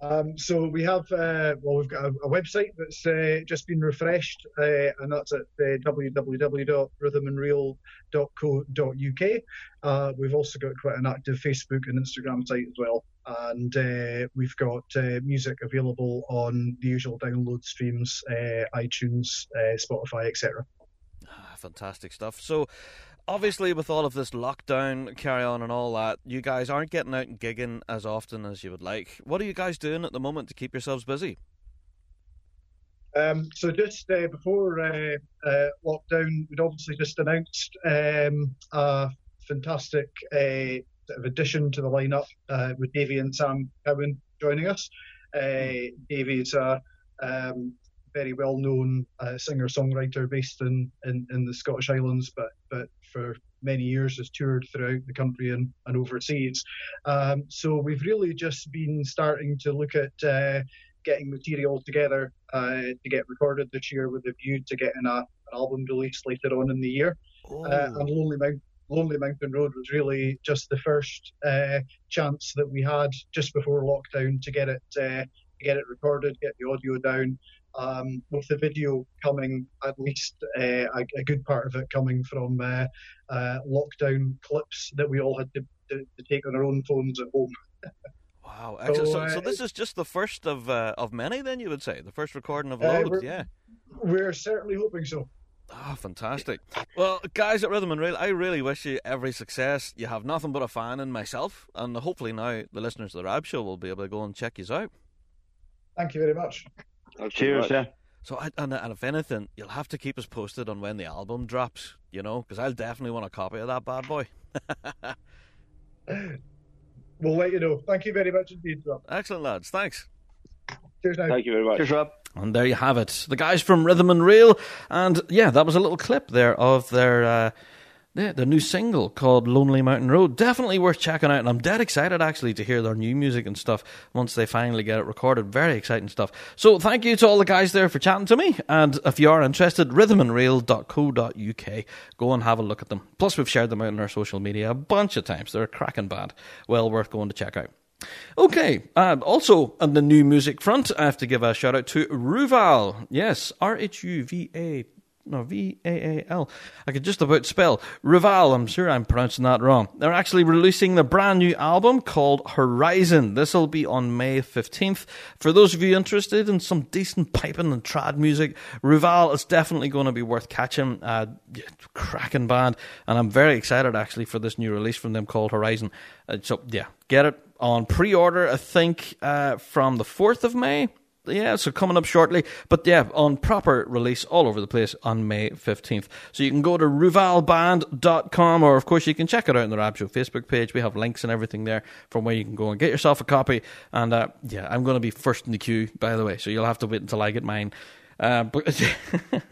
Um, so we have, uh, well, we've got a, a website that's uh, just been refreshed, uh, and that's at uh, www.rhythmandreel.co.uk. Uh, we've also got quite an active Facebook and Instagram site as well, and uh, we've got uh, music available on the usual download streams, iTunes, Spotify, etc.
Ah, fantastic stuff. So, obviously, with all of this lockdown carry on and all that, you guys aren't getting out and gigging as often as you would like. What are you guys doing at the moment to keep yourselves busy?
Um, so just uh, before uh, uh, lockdown, we'd obviously just announced um, a fantastic uh, sort of addition to the lineup uh, with Davy and Sam Cowan joining us. Uh, Davey is a um, very well-known uh, singer-songwriter based in, in, in the Scottish Islands, but but for many years has toured throughout the country and, and overseas. Um, so we've really just been starting to look at uh, getting material together uh, to get recorded this year with a view to getting a, an album released later on in the year.
Oh.
Uh, and Lonely, Mount, Lonely Mountain Road was really just the first uh, chance that we had just before lockdown to get it uh, to get it recorded, get the audio down. Um, with the video coming, at least uh, a, a good part of it coming from uh, uh, lockdown clips that we all had to, to, to take on our own phones at home.
Wow! Excellent. So,
So, uh,
so this is just the first of uh, of many, then you would say the first recording of
Uh,
loads.
we're-
yeah.
We're certainly hoping so.
Ah, fantastic. Well, guys at Rhythm and Reel, I really wish you every success. You have nothing but a fan in myself, and hopefully now the listeners of the Rab Show will be able to go and check you out.
Thank you very much.
Thanks
Cheers, yeah.
So, I, and, and if anything, you'll have to keep us posted on when the album drops, you know, because I'll definitely want a copy of that bad boy.
We'll let you know. Thank you very much indeed, Rob.
Excellent, lads. Thanks.
Cheers now.
Thank you very much.
Cheers, Rob.
And there you have it. The guys from Rhythm and Reel. And yeah, that was a little clip there of their uh, yeah, their new single called Lonely Mountain Road. Definitely worth checking out. And I'm dead excited actually to hear their new music and stuff once they finally get it recorded. Very exciting stuff. So thank you to all the guys there for chatting to me. And if you are interested, rhythmandreel.co.uk. Go and have a look at them. Plus, we've shared them out on our social media a bunch of times. They're a cracking band. Well worth going to check out. Okay, and also on the new music front, I have to give a shout out to Rhuvaal. Yes, R H U V A No, V A A L. I could just about spell. Rival, I'm sure I'm pronouncing that wrong. They're actually releasing the brand new album called Horizon. This will be on May 15th. For those of you interested in some decent piping and trad music, Rival is definitely going to be worth catching. Uh, cracking band. And I'm very excited actually for this new release from them called Horizon. Uh, so, yeah, get it on pre order, I think, uh, from the 4th of May yeah, so coming up shortly. But yeah, on proper release all over the place on May 15th. So you can go to ruvalband.com or, of course, you can check it out on the Rab Show Facebook page. We have links and everything there from where you can go and get yourself a copy. And uh, yeah, I'm going to be first in the queue, by the way, so you'll have to wait until I get mine. Uh, but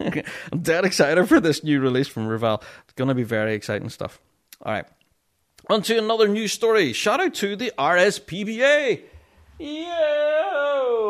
I'm dead excited for this new release from Rival. It's going to be very exciting stuff. All right. On to another news story. Shout out to the RSPBA. Yo!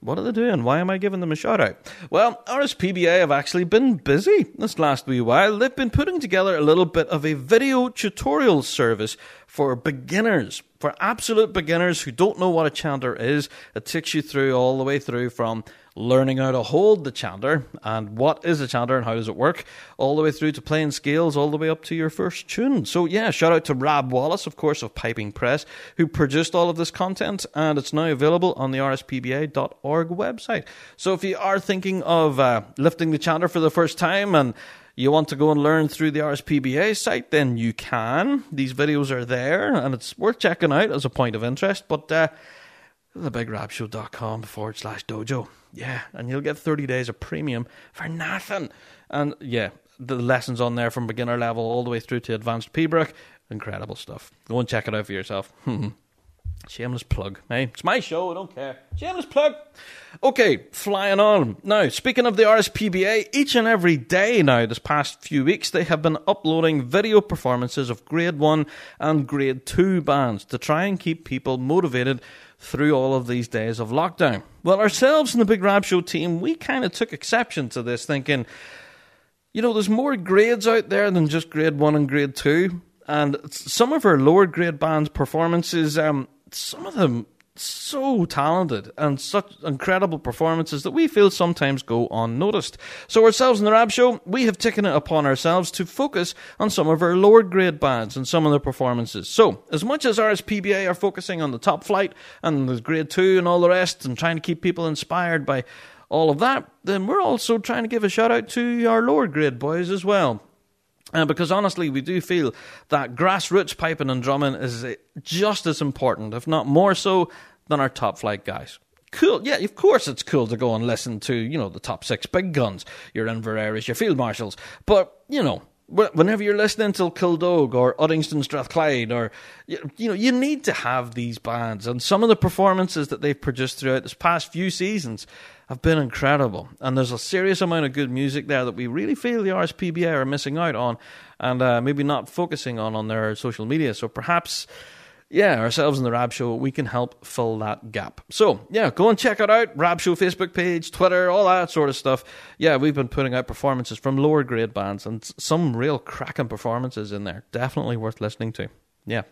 What are they doing? Why am I giving them a shout out? Well, RSPBA have actually been busy this last wee while. They've been putting together a little bit of a video tutorial service for beginners, for absolute beginners who don't know what a chanter is. It takes you through all the way through from learning how to hold the chanter and what is a chanter and how does it work, all the way through to playing scales, all the way up to your first tune. So, yeah, shout out to Rab Wallace, of course, of Piping Press, who produced all of this content, and it's now available on the rspba.org website. So, if you are thinking of uh, lifting the chanter for the first time and you want to go and learn through the RSPBA site, then you can. These videos are there, and it's worth checking out as a point of interest. But uh, thebigrabshow.com forward slash dojo. Yeah, and you'll get 30 days of premium for nothing. And yeah, the lessons on there from beginner level all the way through to advanced pibroch. Incredible stuff. Go and check it out for yourself. Shameless plug, hey? It's my show, I don't care. Shameless plug. Okay, flying on. Now, speaking of the RSPBA, each and every day now, this past few weeks, they have been uploading video performances of grade 1 and grade 2 bands to try and keep people motivated through all of these days of lockdown. Well, ourselves in the Big Rab Show team, we kind of took exception to this, thinking, you know, there's more grades out there than just grade 1 and grade 2. And some of our lower grade bands' performances, um, some of them so talented and such incredible performances that we feel sometimes go unnoticed. So ourselves in the Rab Show, we have taken it upon ourselves to focus on some of our lower grade bands and some of their performances. So, as much as RSPBA are focusing on the top flight and the grade 2 and all the rest and trying to keep people inspired by all of that, then we're also trying to give a shout out to our lower grade boys as well. Uh, because honestly, we do feel that grassroots piping and drumming is uh, just as important, if not more so, than our top flight guys. Cool, yeah, of course it's cool to go and listen to, you know, the top six big guns, your Inverarays, your Field Marshals, but, you know, whenever you're listening to Kildog or Uddingston Strathclyde or you know you need to have these bands. And some of the performances that they've produced throughout this past few seasons have been incredible. And there's a serious amount of good music there that we really feel the RSPBA are missing out on and uh, maybe not focusing on on their social media. So perhaps yeah, ourselves in the Rab Show, we can help fill that gap. So, yeah, go and check it out. Rab Show Facebook page, Twitter, all that sort of stuff. Yeah, we've been putting out performances from lower grade bands and some real cracking performances in there. Definitely worth listening to. Yeah.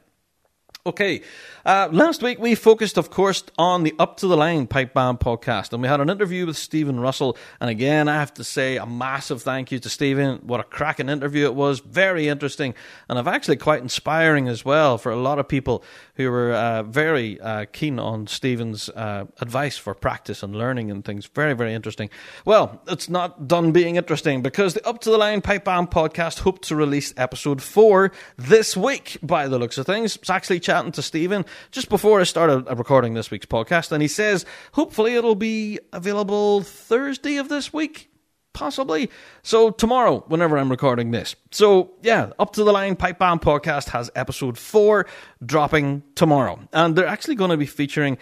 Okay, uh, last week we focused, of course, on the Up to the Line Pipe Band podcast, and we had an interview with Stephen Russell. And again, I have to say a massive thank you to Stephen. What a cracking interview it was! Very interesting, and I've actually quite inspiring as well for a lot of people who were uh, very uh, keen on Stephen's uh, advice for practice and learning and things. Very, very interesting. Well, it's not done being interesting because the Up to the Line Pipe Band podcast hope to release episode four this week. By the looks of things, it's actually chatting to Stephen just before I started recording this week's podcast, and he says hopefully it'll be available Thursday of this week. Possibly. So, tomorrow, whenever I'm recording this. So, yeah, Up to the Line Pipe Band podcast has episode four dropping tomorrow. And they're actually going to be featuring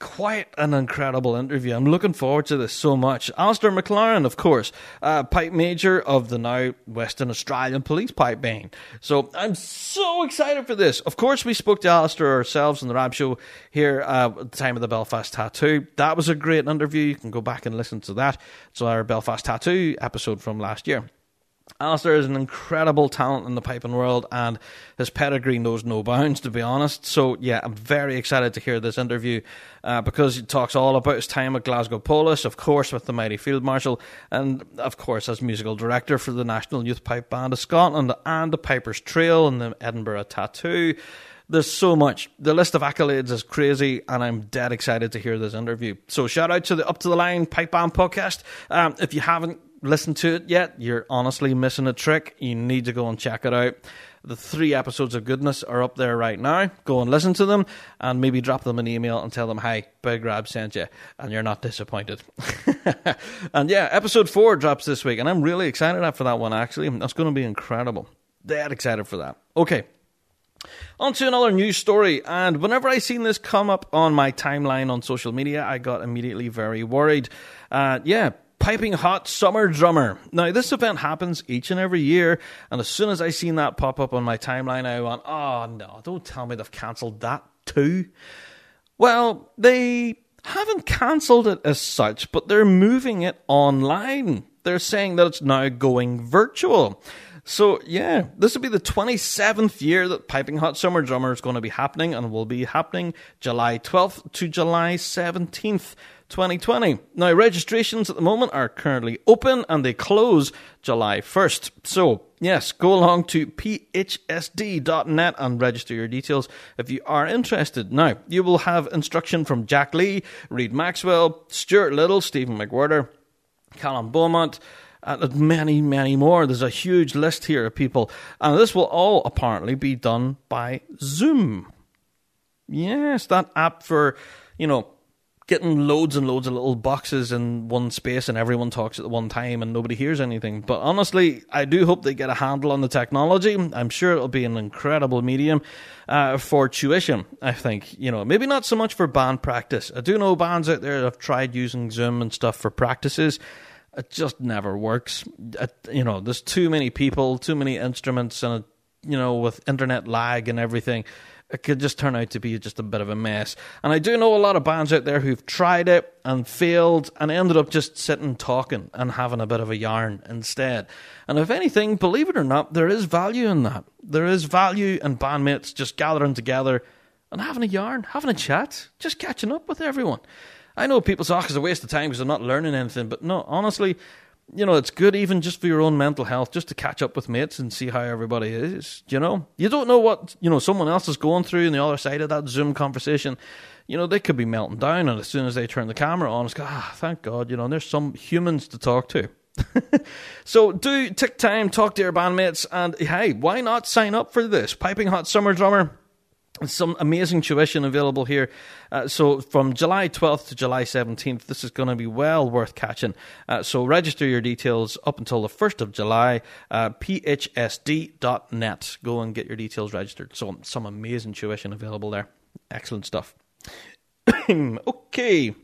quite an incredible interview. I'm looking forward to this so much. Alistair McLaren, of course, uh, pipe major of the now Western Australian Police Pipe Band. So I'm so excited for this. Of course, we spoke to Alistair ourselves on the Rab Show here uh, at the time of the Belfast Tattoo. That was a great interview. You can go back and listen to that. It's our Belfast Tattoo episode from last year. Alistair is an incredible talent in the piping world, and his pedigree knows no bounds, to be honest. So, yeah, I'm very excited to hear this interview uh, because he talks all about his time at Glasgow Polis, of course, with the mighty Field Marshal, and of course, as musical director for the National Youth Pipe Band of Scotland and the Piper's Trail and the Edinburgh Tattoo. There's so much. The list of accolades is crazy, and I'm dead excited to hear this interview. So, shout out to the Up to the Line Pipe Band podcast. Um, if you haven't listened to it yet, you're honestly missing a trick. You need to go and check it out. The three episodes of goodness are up there right now. Go and listen to them and maybe drop them an email and tell them, hi, Big Rab sent you, and you're not disappointed. and yeah, episode four drops this week, and I'm really excited for that one, actually. That's going to be incredible. Dead excited for that. Okay. On to another news story, and whenever I seen this come up on my timeline on social media, I got immediately very worried. Uh, yeah, Piping Hot Summer Drummer. Now, this event happens each and every year, and as soon as I seen that pop up on my timeline, I went, oh no, don't tell me they've cancelled that too. Well, they haven't cancelled it as such, but they're moving it online. They're saying that it's now going virtual. So, yeah, this will be the 27th year that Piping Hot Summer Drummer is going to be happening and will be happening July 12th to July 17th. 2020. Now, registrations at the moment are currently open and they close July 1st. So, yes, go along to phsd.net and register your details if you are interested. Now, you will have instruction from Jack Lee, Reid Maxwell, Stuart Liddell, Stephen McWhirter, Callum Beaumont, and many, many more. There's a huge list here of people, and this will all apparently be done by Zoom. Yes, that app for, you know, getting loads and loads of little boxes in one space and everyone talks at one time and nobody hears anything. But honestly, I do hope they get a handle on the technology. I'm sure it'll be an incredible medium uh, for tuition. I think, you know, maybe not so much for band practice. I do know bands out there have tried using Zoom and stuff for practices. It just never works. It, you know, there's too many people, too many instruments, and, you know, with internet lag and everything it could just turn out to be just a bit of a mess. And I do know a lot of bands out there who've tried it and failed and ended up just sitting talking and having a bit of a yarn instead. And if anything, believe it or not, there is value in that. There is value in bandmates just gathering together and having a yarn, having a chat, just catching up with everyone. I know people say, oh, it's a waste of time because they're not learning anything, but no, honestly, you know, it's good even just for your own mental health, just to catch up with mates and see how everybody is. You know, you don't know what you know someone else is going through on the other side of that Zoom conversation. You know, they could be melting down, and as soon as they turn the camera on, it's like, ah, thank God, you know, there's some humans to talk to. so do take time, talk to your bandmates, and hey, why not sign up for this? Piping Hot Summer Drummer some amazing tuition available here. Uh, so from July 12th to July 17th, this is going to be well worth catching. Uh, so register your details up until the 1st of July, uh, phsd.net. Go and get your details registered. So some amazing tuition available there. Excellent stuff. okay.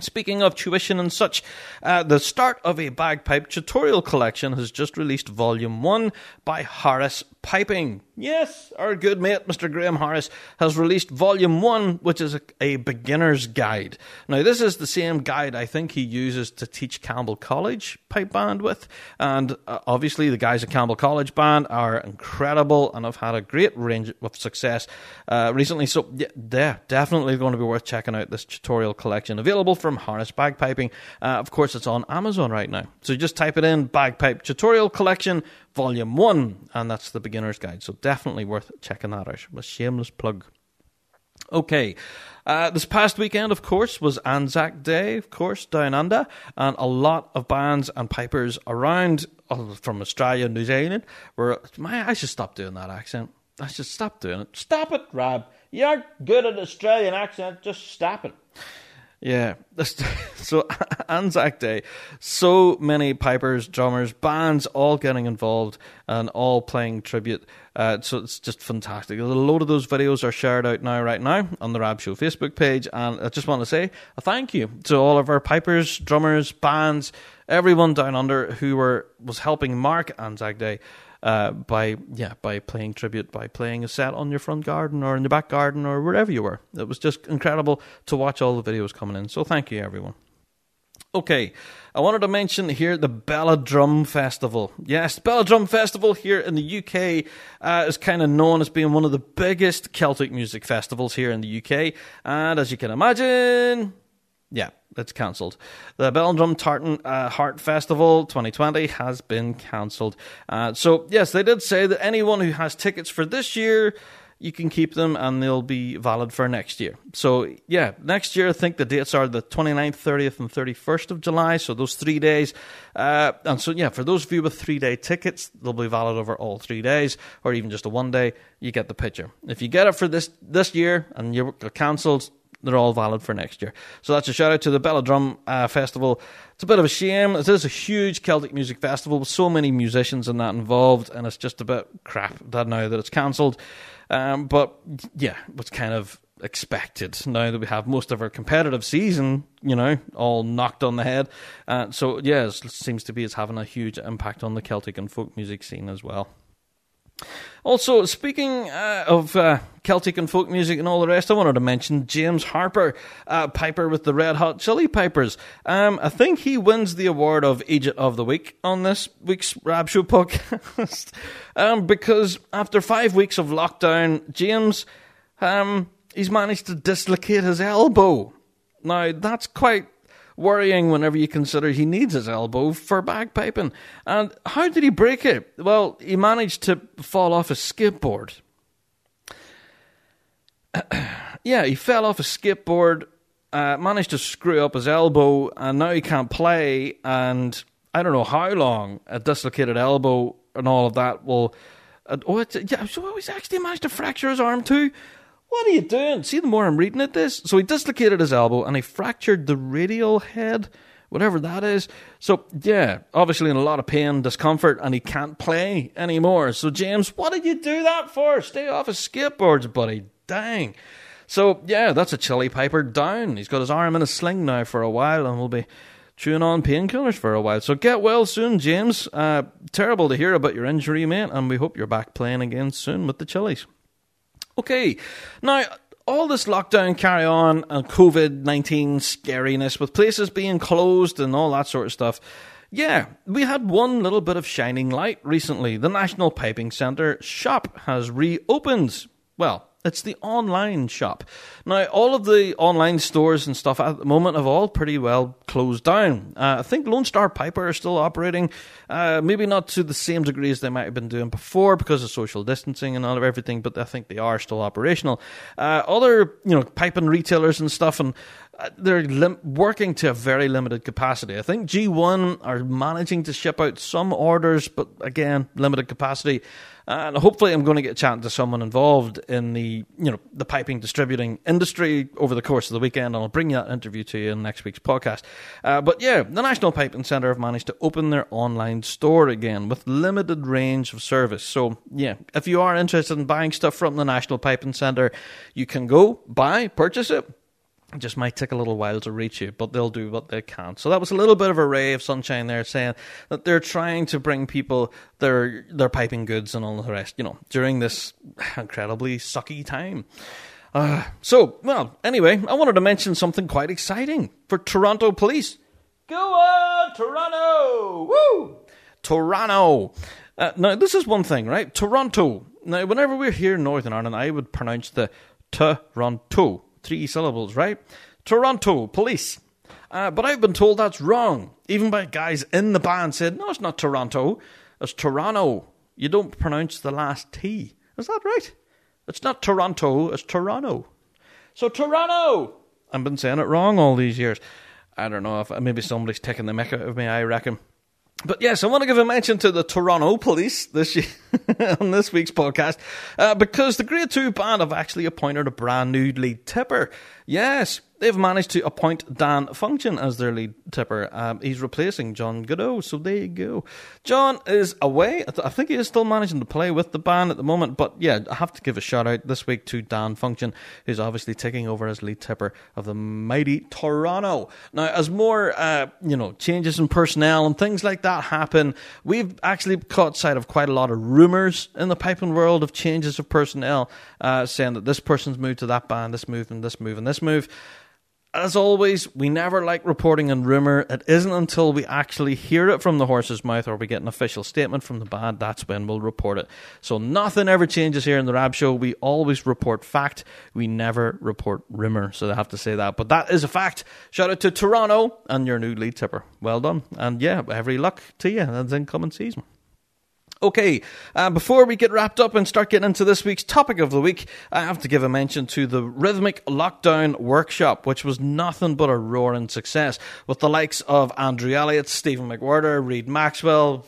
Speaking of tuition and such, uh, the start of a bagpipe tutorial collection has just released Volume 1 by Harris Piping. Yes, our good mate, Mr. Graham Harris, has released Volume 1, which is a, a, beginner's guide. Now, this is the same guide I think he uses to teach Campbell College pipe band with. And uh, obviously, the guys at Campbell College Band are incredible and have had a great range of success uh, recently. So, yeah, they're definitely going to be worth checking out this tutorial collection. Available from Harris Bagpiping. Uh, of course, it's on Amazon right now. So, just type it in Bagpipe Tutorial Collection Volume 1, and that's the beginner's guide. So definitely worth checking that out. A shameless plug. Okay. Uh, this past weekend, of course, was Anzac Day, of course, down under, and a lot of bands and pipers around uh, from Australia and New Zealand were. My, I should stop doing that accent. I should stop doing it. Stop it, Rob. You aren't good at Australian accent. Just stop it. Yeah. So Anzac Day, so many pipers, drummers, bands all getting involved and all playing tribute. Uh, so it's just fantastic. A load of those videos are shared out now, right now, on the Rab Show Facebook page. And I just want to say a thank you to all of our pipers, drummers, bands, everyone down under who were was helping mark Anzac Day uh, by yeah by playing tribute by playing a set on your front garden or in the back garden or wherever you were. It was just incredible to watch all the videos coming in. So thank you everyone. Okay, I wanted to mention here the Belladrum Festival. Yes, Belladrum Festival here in the UK uh, is kind of known as being one of the biggest Celtic music festivals here in the UK. And as you can imagine, yeah, it's cancelled. The Belladrum Tartan uh, Heart Festival 2020 has been cancelled. Uh, so, yes, they did say that anyone who has tickets for this year you can keep them and they'll be valid for next year. So, yeah, next year I think the dates are the 29th, 30th, and 31st of July. So, those three days. Uh, and so, yeah, for those of you with three day tickets, they'll be valid over all three days or even just a one day. You get the picture. If you get it for this, this year and you're cancelled, they're all valid for next year. So that's a shout out to the Belladrum uh, Festival. It's a bit of a shame. It is a huge Celtic music festival with so many musicians and that involved, and it's just a bit crap that now that it's cancelled. Um, but yeah, what's kind of expected now that we have most of our competitive season, you know, all knocked on the head. Uh, so yeah, it seems to be it's having a huge impact on the Celtic and folk music scene as well. Also, speaking uh, of uh, Celtic and folk music and all the rest, I wanted to mention James Harper, uh, Piper with the Red Hot Chili Pipers. Um, I think he wins the award of Agent of the Week on this week's Rab Show podcast um, because after five weeks of lockdown, James um, he's managed to dislocate his elbow. Now that's quite worrying whenever you consider he needs his elbow for bagpiping. And how did he break it? Well, he managed to fall off a skateboard. yeah, he fell off a skateboard, uh, managed to screw up his elbow, and now he can't play. And I don't know how long a dislocated elbow and all of that will. Uh, oh, yeah, so he's actually managed to fracture his arm too. What are you doing? See, the more I'm reading at this. So he dislocated his elbow and he fractured the radial head, whatever that is. So, yeah, obviously in a lot of pain, discomfort, and he can't play anymore. So, James, what did you do that for? Stay off his skateboards, buddy. Dang. So, yeah, that's a chili piper down. He's got his arm in a sling now for a while and will be chewing on painkillers for a while. So get well soon, James. Uh, terrible to hear about your injury, mate, and we hope you're back playing again soon with the Chilies. Okay, now all this lockdown carry on and COVID 19 scariness with places being closed and all that sort of stuff. Yeah, we had one little bit of shining light recently. The National Piping Centre shop has reopened. Well, it's the online shop. Now, all of the online stores and stuff at the moment have all pretty well closed down. Uh, I think Lone Star Piper are still operating, uh, maybe not to the same degree as they might have been doing before because of social distancing and all of everything, but I think they are still operational. Uh, other, you know, piping retailers and stuff, and uh, they're lim- working to a very limited capacity. I think G1 are managing to ship out some orders, but again, limited capacity. And hopefully, I'm going to get a chatting to someone involved in the you know the piping distributing industry over the course of the weekend, and I'll bring that interview to you in next week's podcast. Uh, but yeah, the National Piping Centre have managed to open their online store again with limited range of service. So yeah, if you are interested in buying stuff from the National Piping Centre, you can go buy, purchase it it just might take a little while to reach you, but they'll do what they can. So that was a little bit of a ray of sunshine there, saying that they're trying to bring people their their piping goods and all the rest, you know, during this incredibly sucky time. Uh, so, well, anyway, I wanted to mention something quite exciting for Toronto Police. Go on, Toronto! Woo! Toronto. Uh, now, this is one thing, right? Toronto. Now, whenever we're here in Northern Ireland, I would pronounce the Toronto three syllables, right? Toronto police. Uh, but I've been told that's wrong. Even by guys in the band said, no, it's not Toronto, it's Toronto. You don't pronounce the last T. Is that right? It's not Toronto, it's Toronto. So Toronto! I've been saying it wrong all these years. I don't know if maybe somebody's taking the mick out of me, I reckon. But yes, I want to give a mention to the Toronto Police this year on this week's podcast uh, because the Grade 2 band have actually appointed a brand new lead tipper. Yes, they've managed to appoint Dan Function as their lead tipper. Um, he's replacing John Godot, so there you go. John is away. I think he is still managing to play with the band at the moment, but yeah, I have to give a shout out this week to Dan Function, who's obviously taking over as lead tipper of the mighty Toronto. Now, as more uh, you know changes in personnel and things like that happen, we've actually caught sight of quite a lot of rumours in the piping world of changes of personnel, uh, saying that this person's moved to that band, this move and this move and this move. As always, we never like reporting on rumour. It isn't until we actually hear it from the horse's mouth or we get an official statement from the band that's when we'll report it. So nothing ever changes here in the Rab Show. We always report fact. We never report rumour. So I have to say that. But that is a fact. Shout out to Toronto and your new lead tipper. Well done. And yeah, every luck to you. That's incoming season. Okay, uh, before we get wrapped up and start getting into this week's topic of the week, I have to give a mention to the Rhythmic Lockdown Workshop, which was nothing but a roaring success, with the likes of Andrew Elliott, Stephen McWhirter, Reid Maxwell,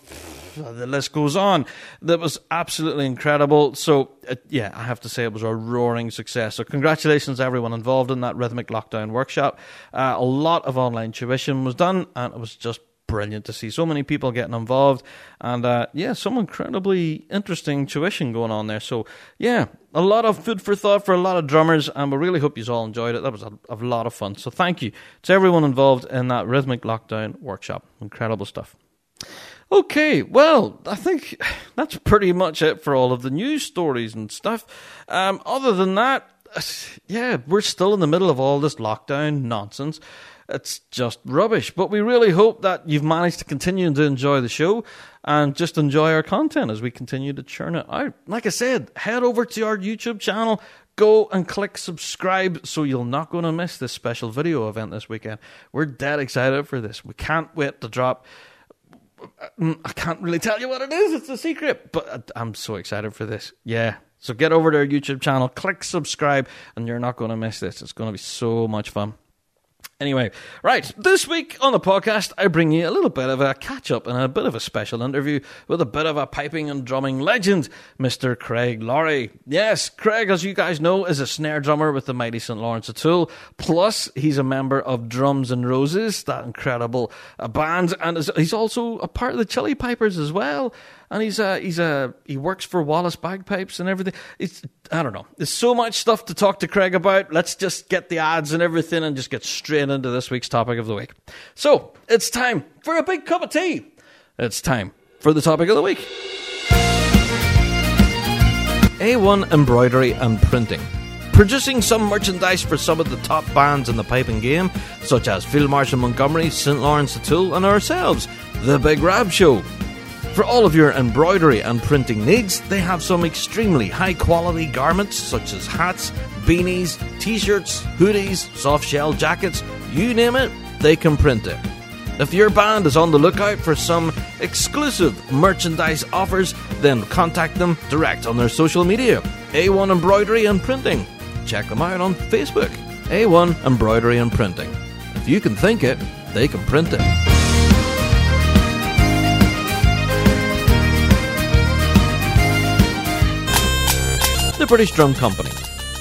the list goes on. That was absolutely incredible. So, uh, yeah, I have to say it was a roaring success. So, congratulations everyone involved in that Rhythmic Lockdown Workshop. Uh, a lot of online tuition was done, and it was just brilliant to see so many people getting involved and uh, yeah some incredibly interesting tuition going on there. So yeah a lot of food for thought for a lot of drummers and we really hope you all enjoyed it. That was a, a lot of fun. So thank you to everyone involved in that rhythmic lockdown workshop. Incredible stuff. Okay, well, I think that's pretty much it for all of the news stories and stuff. Um, other than that, yeah, we're still in the middle of all this lockdown nonsense. It's just rubbish. But we really hope that you've managed to continue to enjoy the show and just enjoy our content as we continue to churn it out. Like I said, head over to our YouTube channel. Go and click subscribe so you're not going to miss this special video event this weekend. We're dead excited for this. We can't wait to drop. I can't really tell you what it is. It's a secret, but I'm so excited for this. Yeah. So get over to our YouTube channel, click subscribe, and you're not going to miss this. It's going to be so much fun. Anyway, right, this week on the podcast, I bring you a little bit of a catch up and a bit of a special interview with a bit of a piping and drumming legend, Mr. Craig Lawrie. Yes, Craig, as you guys know, is a snare drummer with the mighty St. Laurence O'Toole. Plus, he's a member of Drums and Roses, that incredible uh, band, and he's also a part of the Chili Pipers as well and he's a he's a he works for Wallace Bagpipes and everything. It's I don't know. There's so much stuff to talk to Craig about. Let's just get the ads and everything and just get straight into this week's topic of the week. So it's time for a big cup of tea. It's time for the topic of the week. A1 embroidery and printing. Producing some merchandise for some of the top bands in the piping game, such as Field Marshal Montgomery, St. Laurence O'Toole, and ourselves, The Big Rab Show. For all of your embroidery and printing needs, they have some extremely high quality garments such as hats, beanies, t shirts, hoodies, soft shell jackets, you name it, they can print it. If your band is on the lookout for some exclusive merchandise offers, then contact them direct on their social media A1 Embroidery and Printing. Check them out on Facebook A1 Embroidery and Printing. If you can think it, they can print it. The British Drum Company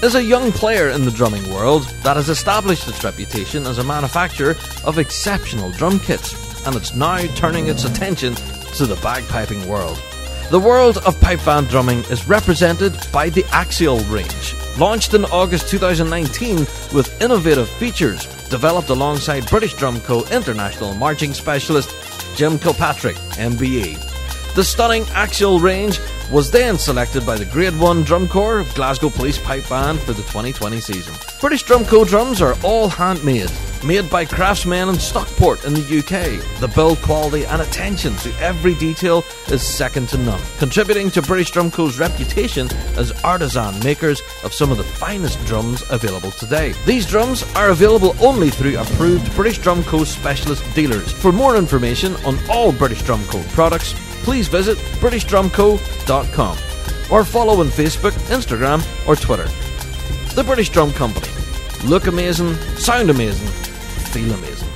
is a young player in the drumming world that has established its reputation as a manufacturer of exceptional drum kits, and it's now turning its attention to the bagpiping world. The world of pipe band drumming is represented by the Axial range, launched in August 2019 with innovative features developed alongside British Drum Co. international marching specialist Jim Kilpatrick, MBE. The stunning Axial range was then selected by the Grade 1 Drum Corps of Glasgow Police Pipe Band for the 2020 season. British Drum Co drums are all handmade, made by craftsmen in Stockport in the UK. The build quality and attention to every detail is second to none, contributing to British Drum Co.'s reputation as artisan makers of some of the finest drums available today. These drums are available only through approved British Drum Co. specialist dealers. For more information on all British Drum Co. products, please visit BritishDrumCo.com or follow on Facebook, Instagram, or Twitter. The British Drum Company. Look amazing, sound amazing, feel amazing.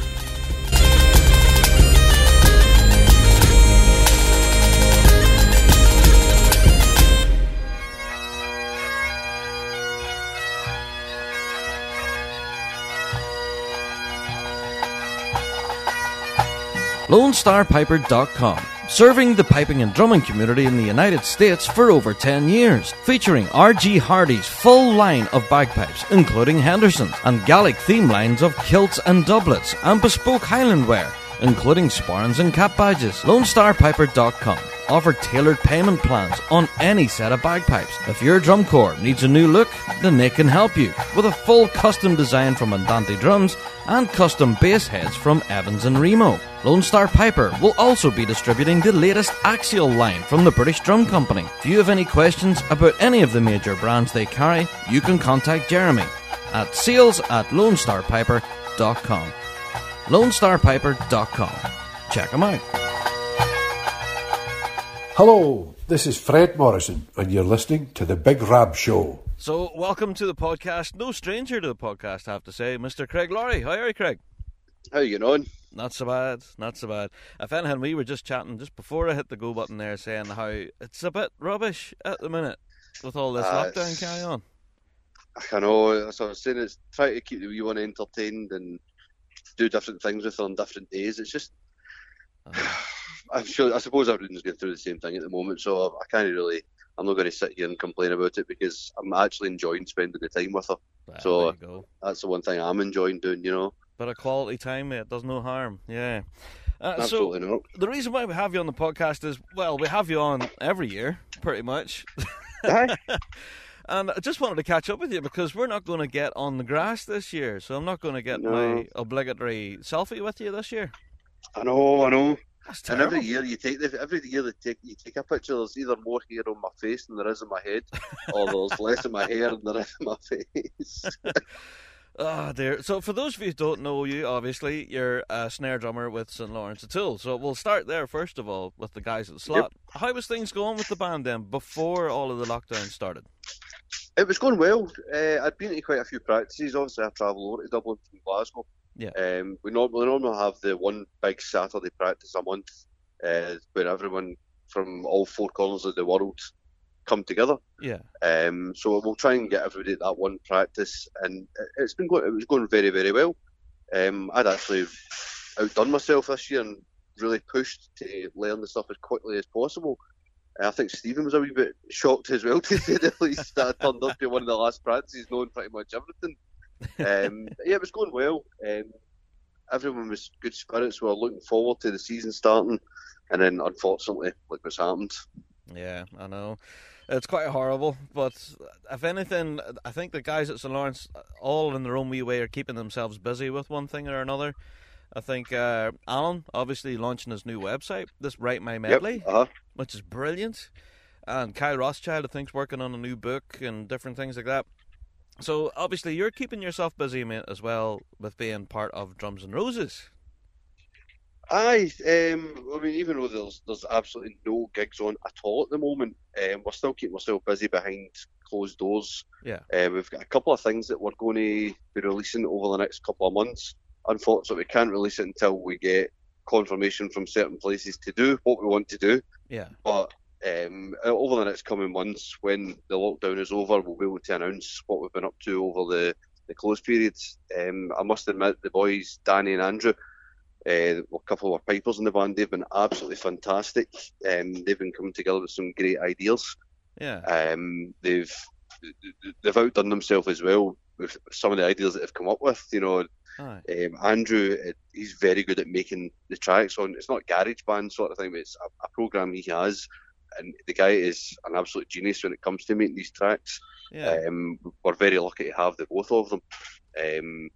LoneStarPiper.com serving the piping and drumming community in the United States for over 10 years, featuring R.G. Hardy's full line of bagpipes, including Henderson's, and Gallic theme lines of kilts and doublets, and bespoke Highland wear, including sporrans and cap badges. LoneStarPiper.com. offer tailored payment plans on any set of bagpipes. If your drum corps needs a new look, then they can help you with a full custom design from Andante Drums and custom bass heads from Evans and Remo. Lone Star Piper will also be distributing the latest Axial line from the British Drum Company. If you have any questions about any of the major brands they carry, you can contact Jeremy at sales at lonestarpiper.com. lonestarpiper.com. Check them out.
Hello, this is Fred Morrison, and you're listening to The Big Rab Show.
So, welcome to the podcast. No stranger to the podcast, I have to say, Mr. Craig Lawrie. How are you, Craig?
How you getting on?
Not so bad, not so bad. If anything, we were just chatting just before I hit the go button there, saying how it's a bit rubbish at the minute with all this
Uh,
lockdown
it's-
carry on.
I know, that's what I was saying, it's try to keep the wee one entertained and do different things with her on different days. It's just, I'm sure, I suppose everyone's going through the same thing at the moment, so I can't really, I'm not going to sit here and complain about it because I'm actually enjoying spending the time with her.
Well,
so
there you go.
that's the one thing I'm enjoying doing, you know.
But a quality time, it does no harm. Yeah. Uh, so,
Absolutely not.
the reason why we have you on the podcast is, well, we have you on every year, pretty much. And I just wanted to catch up with you because we're not going to get on the grass this year, so I'm not going to get
No.
my obligatory selfie with you this year.
I know, I know.
That's
And every year you take the, every year they take you take a picture. There's either more hair on my face than there is in my head, or there's less in my hair than there is in my face.
Oh dear. So for those of you who don't know you, obviously you're a snare drummer with St Laurence O'Toole. So we'll start there first of all with the guys at the slot. How was things going with the band then before all of the lockdown started?
It was going well. Uh, I'd been to quite a few practices. Obviously, I travel over to Dublin from Glasgow.
Yeah.
Um, we normally, normally have the one big Saturday practice a month uh, where everyone from all four corners of the world come together.
Yeah.
Um, so we'll try and get everybody at that one practice, and it- it's been going. It was going very, very well. Um, I'd actually outdone myself this year and really pushed to learn the stuff as quickly as possible. I think Stephen was a wee bit shocked as well, to say the least, that I turned up to one of the last practices knowing pretty much everything. Um, yeah, it was going well. Um, everyone was good spirits. We were looking forward to the season starting, and then unfortunately, look what's happened.
Yeah, I know. It's quite horrible, but if anything, I think the guys at St Laurence, all in their own wee way, are keeping themselves busy with one thing or another. I think uh, Alan, obviously launching his new website, this Write My Medley,
Yep. Uh-huh.
which is brilliant. And Kyle Rothschild, I think's working on a new book and different things like that. So obviously, you're keeping yourself busy, mate, as well with being part of Drums and Roses.
Aye, um, I mean, even though there's there's absolutely no gigs on at all at the moment, um, we're still keeping ourselves busy behind closed doors.
Yeah.
Uh, we've got a couple of things that we're going to be releasing over the next couple of months. Unfortunately, we can't release it until we get confirmation from certain places to do what we want to do.
Yeah.
But um, over the next coming months, when the lockdown is over, we'll be able to announce what we've been up to over the, the close periods. Um, I must admit, the boys, Danny and Andrew, uh, a couple of our pipers in the band, they've been absolutely fantastic. Um, they've been coming together with some great ideas.
Yeah.
Um, they've they've outdone themselves as well with some of the ideas that they've come up with. You know,
Aye.
um, Andrew, uh, he's very good at making the tracks on. It's not garage band sort of thing, but it's a, a program he has, and the guy is an absolute genius when it comes to making these tracks.
Yeah.
Um, we're very lucky to have the both of them. Um,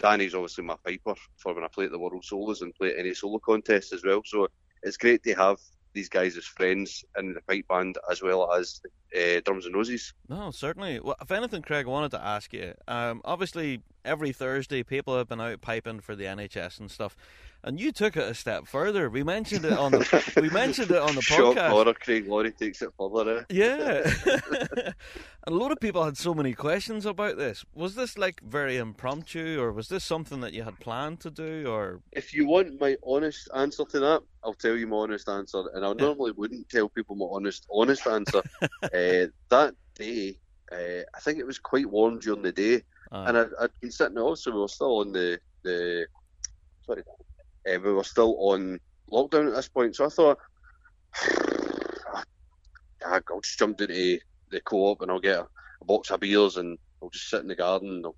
Danny's obviously my piper for when I play at the World Solos and play at any solo contests as well. So it's great to have these guys as friends in the pipe band as well as uh, drums and roses.
No, certainly. Well, if anything, Craig, I wanted to ask you. Um, obviously, every Thursday, people have been out piping for the NHS and stuff, and you took it a step further. We mentioned it on the we mentioned it on the
Shock
podcast.
horror, Craig Lawrie takes it further. Eh?
Yeah, and a lot of people had so many questions about this. Was this like very impromptu, or was this something that you had planned to do, or
If you want my honest answer to that, I'll tell you my honest answer, and I normally wouldn't tell people my honest, honest answer. uh, that day, uh, I think it was quite warm during the day,
uh,
and I'd, I'd been sitting also we were still on the the sorry, uh, we were still on lockdown at this point. So I thought, "Ah, I'll just jump into the co-op and I'll get a, a box of beers and I'll just sit in the garden and I'll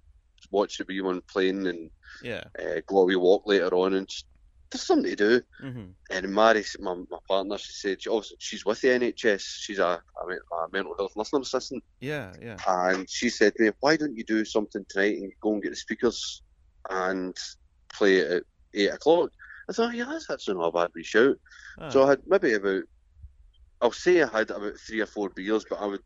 watch the wee one playing and
yeah,
uh, go a wee walk later on and just there's something to do.
hmm
And Mary, my, my partner, she said, she, obviously she's with the NHS. She's a, a, a mental health listener assistant.
Yeah, yeah.
And she said to me, why don't you do something tonight and go and get the speakers and play it at 8 o'clock? I thought, yeah, that's actually not a bad wee shout.
Ah.
So I had maybe about, I'll say I had about three or four beers, but I would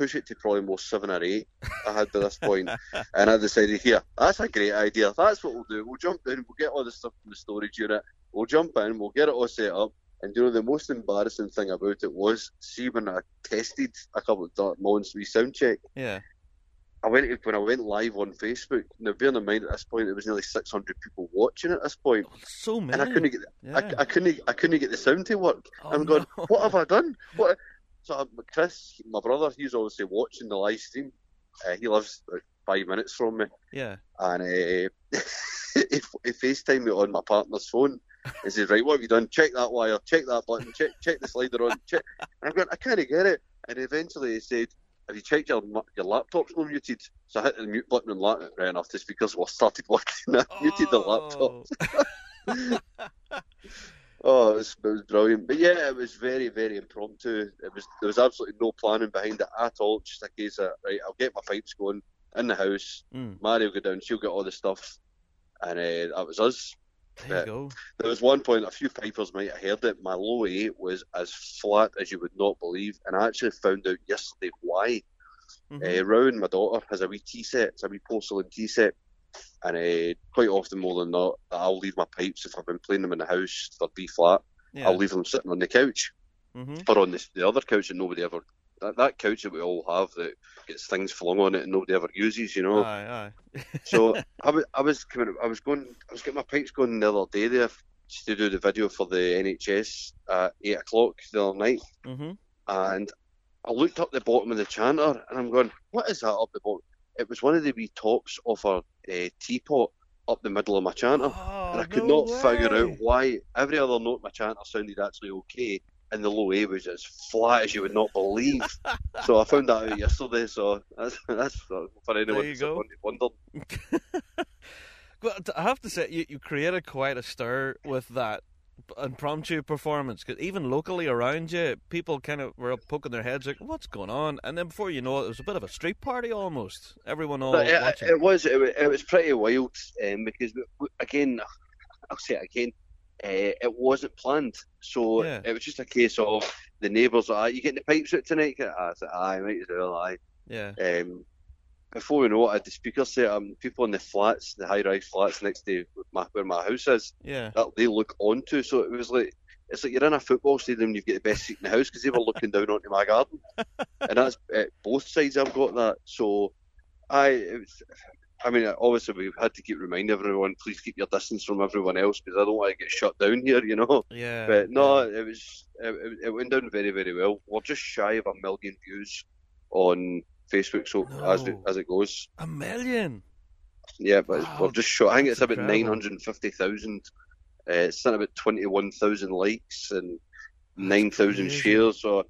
push it to probably more seven or eight I had by this and I decided, here, that's a great idea. That's what we'll do. We'll jump in, we'll get all the stuff from the storage unit, we'll jump in, we'll get it all set up. And you know, the most embarrassing thing about it was, see, when I tested a couple of Dark Months we sound check,
yeah.
I went when I went live on Facebook. Now, bearing in mind at this point, there was nearly 600 people watching at this point, oh,
So many.
and I couldn't get
yeah.
I, I couldn't I couldn't get the sound to work.
Oh,
I'm going,
no.
what have I done? What? So Chris, my brother, he's obviously watching the live stream. Uh, he lives about five minutes from me,
Yeah.
and uh, he, he FaceTimed me on my partner's phone. and says, right, what have you done? Check that wire, check that button, check check the slider on. Check. And I'm going, I can't get it. And eventually he said, have you checked your your laptop's not muted? So I hit the mute button and la- right enough the speakers were started working. I muted the laptop.
Oh.
It was, it was brilliant. But yeah, it was very, very impromptu. It was there was absolutely no planning behind it at all. Just a case of right, I'll get my pipes going in the house.
Mm,
Mary will go down, she'll get all the stuff, and uh, that was us.
there you go.
There was one point a few pipers might have heard it. My low A was as flat as you would not believe, and I actually found out yesterday why.
Mhm.
Uh, Rowan, my daughter, has a wee tea set. It's a wee porcelain tea set. And uh, quite often, more than not, I'll leave my pipes if I've been playing them in the house. They'll be flat.
yeah.
I'll leave them sitting on the couch
hmm
or on the, the other couch that nobody ever. That, that couch that we all have that gets things flung on it and nobody ever uses, you know.
Aye, aye.
So I was, I was coming, I was going, I was getting my pipes going the other day there to do the video for the NHS at eight o'clock the other night,
hmm
and I looked up the bottom of the chanter and I'm going, what is that up the bottom? It was one of the wee tops of a uh, teapot up the middle of my chanter,
Oh,
and I could
no
not figure out why every other note my chanter sounded actually okay. And the low A was as flat as you would not believe. so I found that out yesterday. So that's that's for anyone
There you
who's
go.
wondered.
But I have to say, you, you created quite a stir with that impromptu performance. Because even locally around you, people kind of were poking their heads like, "What's going on?" And then before you know it, it was a bit of a street party almost. Everyone all
it,
watching.
it was it, was- it was pretty wild um, because again, I'll say it again. Uh, it wasn't planned, so
Yeah.
it was just a case of the neighbours. Ah, you getting the pipes out tonight? I said, aye, might as well, aye.
yeah.
Um, before we know it, I had the speaker set and People in the flats, the high-rise flats next to my, where my house is,
Yeah.
that they look onto. So it was like it's like you're in a football stadium. and You've got the best seat in the house because they were looking down onto my garden, and that's uh, both sides. I've got that. So I, it was, I mean, obviously we've had to keep reminding everyone, please keep your distance from everyone else because I don't want to get shut down here, you know.
Yeah.
But no,
yeah.
it was it- it went down very very well. We're just shy of a million views on Facebook, so as it,
No.
as it goes,
a million.
yeah. But
Wow,
we're just short. I think it's about nine hundred and fifty thousand. Uh, it's sent about twenty one thousand likes and nine thousand shares. So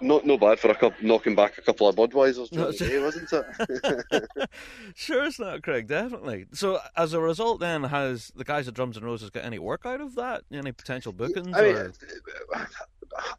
not no bad for a couple knocking back a couple of Budweisers
No,
during the day, wasn't it?
sure, it's not Craig. Definitely. So, as a result, then, has the guys at Drums and Roses got any work out of that? Any potential bookings?
I mean,
or...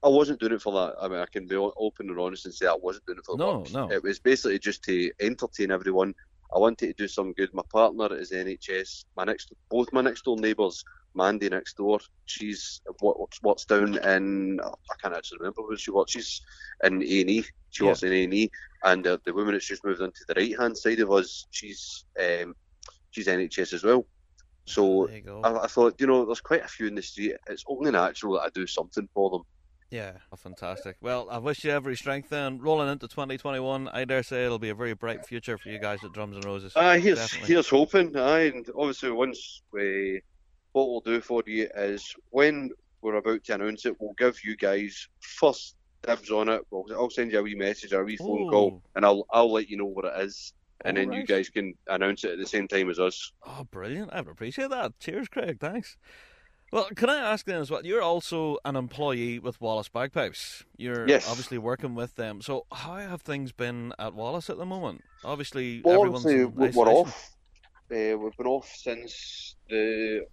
I wasn't doing it for that. I mean, I can be open and honest and say I wasn't doing it for
No,
bucks.
no.
It was basically just to entertain everyone. I wanted to do some good. My partner is NHS. My next, both my next door neighbours, Mandy next door. She's what what's down in I can't actually remember where she works. She's in A and E. She
Yeah.
works in A and E, and uh, the woman that's just moved onto the right hand side of us, she's um, she's NHS as well. So
there you go.
I, I thought, you know, there's quite a few in the street. It's only natural that I do something for them.
Yeah, oh, fantastic. Well, I wish you every strength then. Rolling into 2021, I dare say it'll be a very bright future for you guys at Drums and Roses.
Uh, here's
Definitely.
here's hoping. Aye, and obviously once we, what we'll do for you is when we're about to announce it, we'll give you guys first dibs on it. We'll, I'll send you a wee message or a wee phone call, and I'll I'll let you know what it is, and then you guys can announce it at the same time as us.
Oh, brilliant. I would appreciate that. Cheers, Craig. Thanks. Well, can I ask then as well? You're also an employee with Wallace Bagpipes. You're
Yes.
obviously working with them. So, how have things been at Wallace at the moment? Obviously,
Well,
everyone's
obviously we're
isolation.
off. Uh, we've been off since the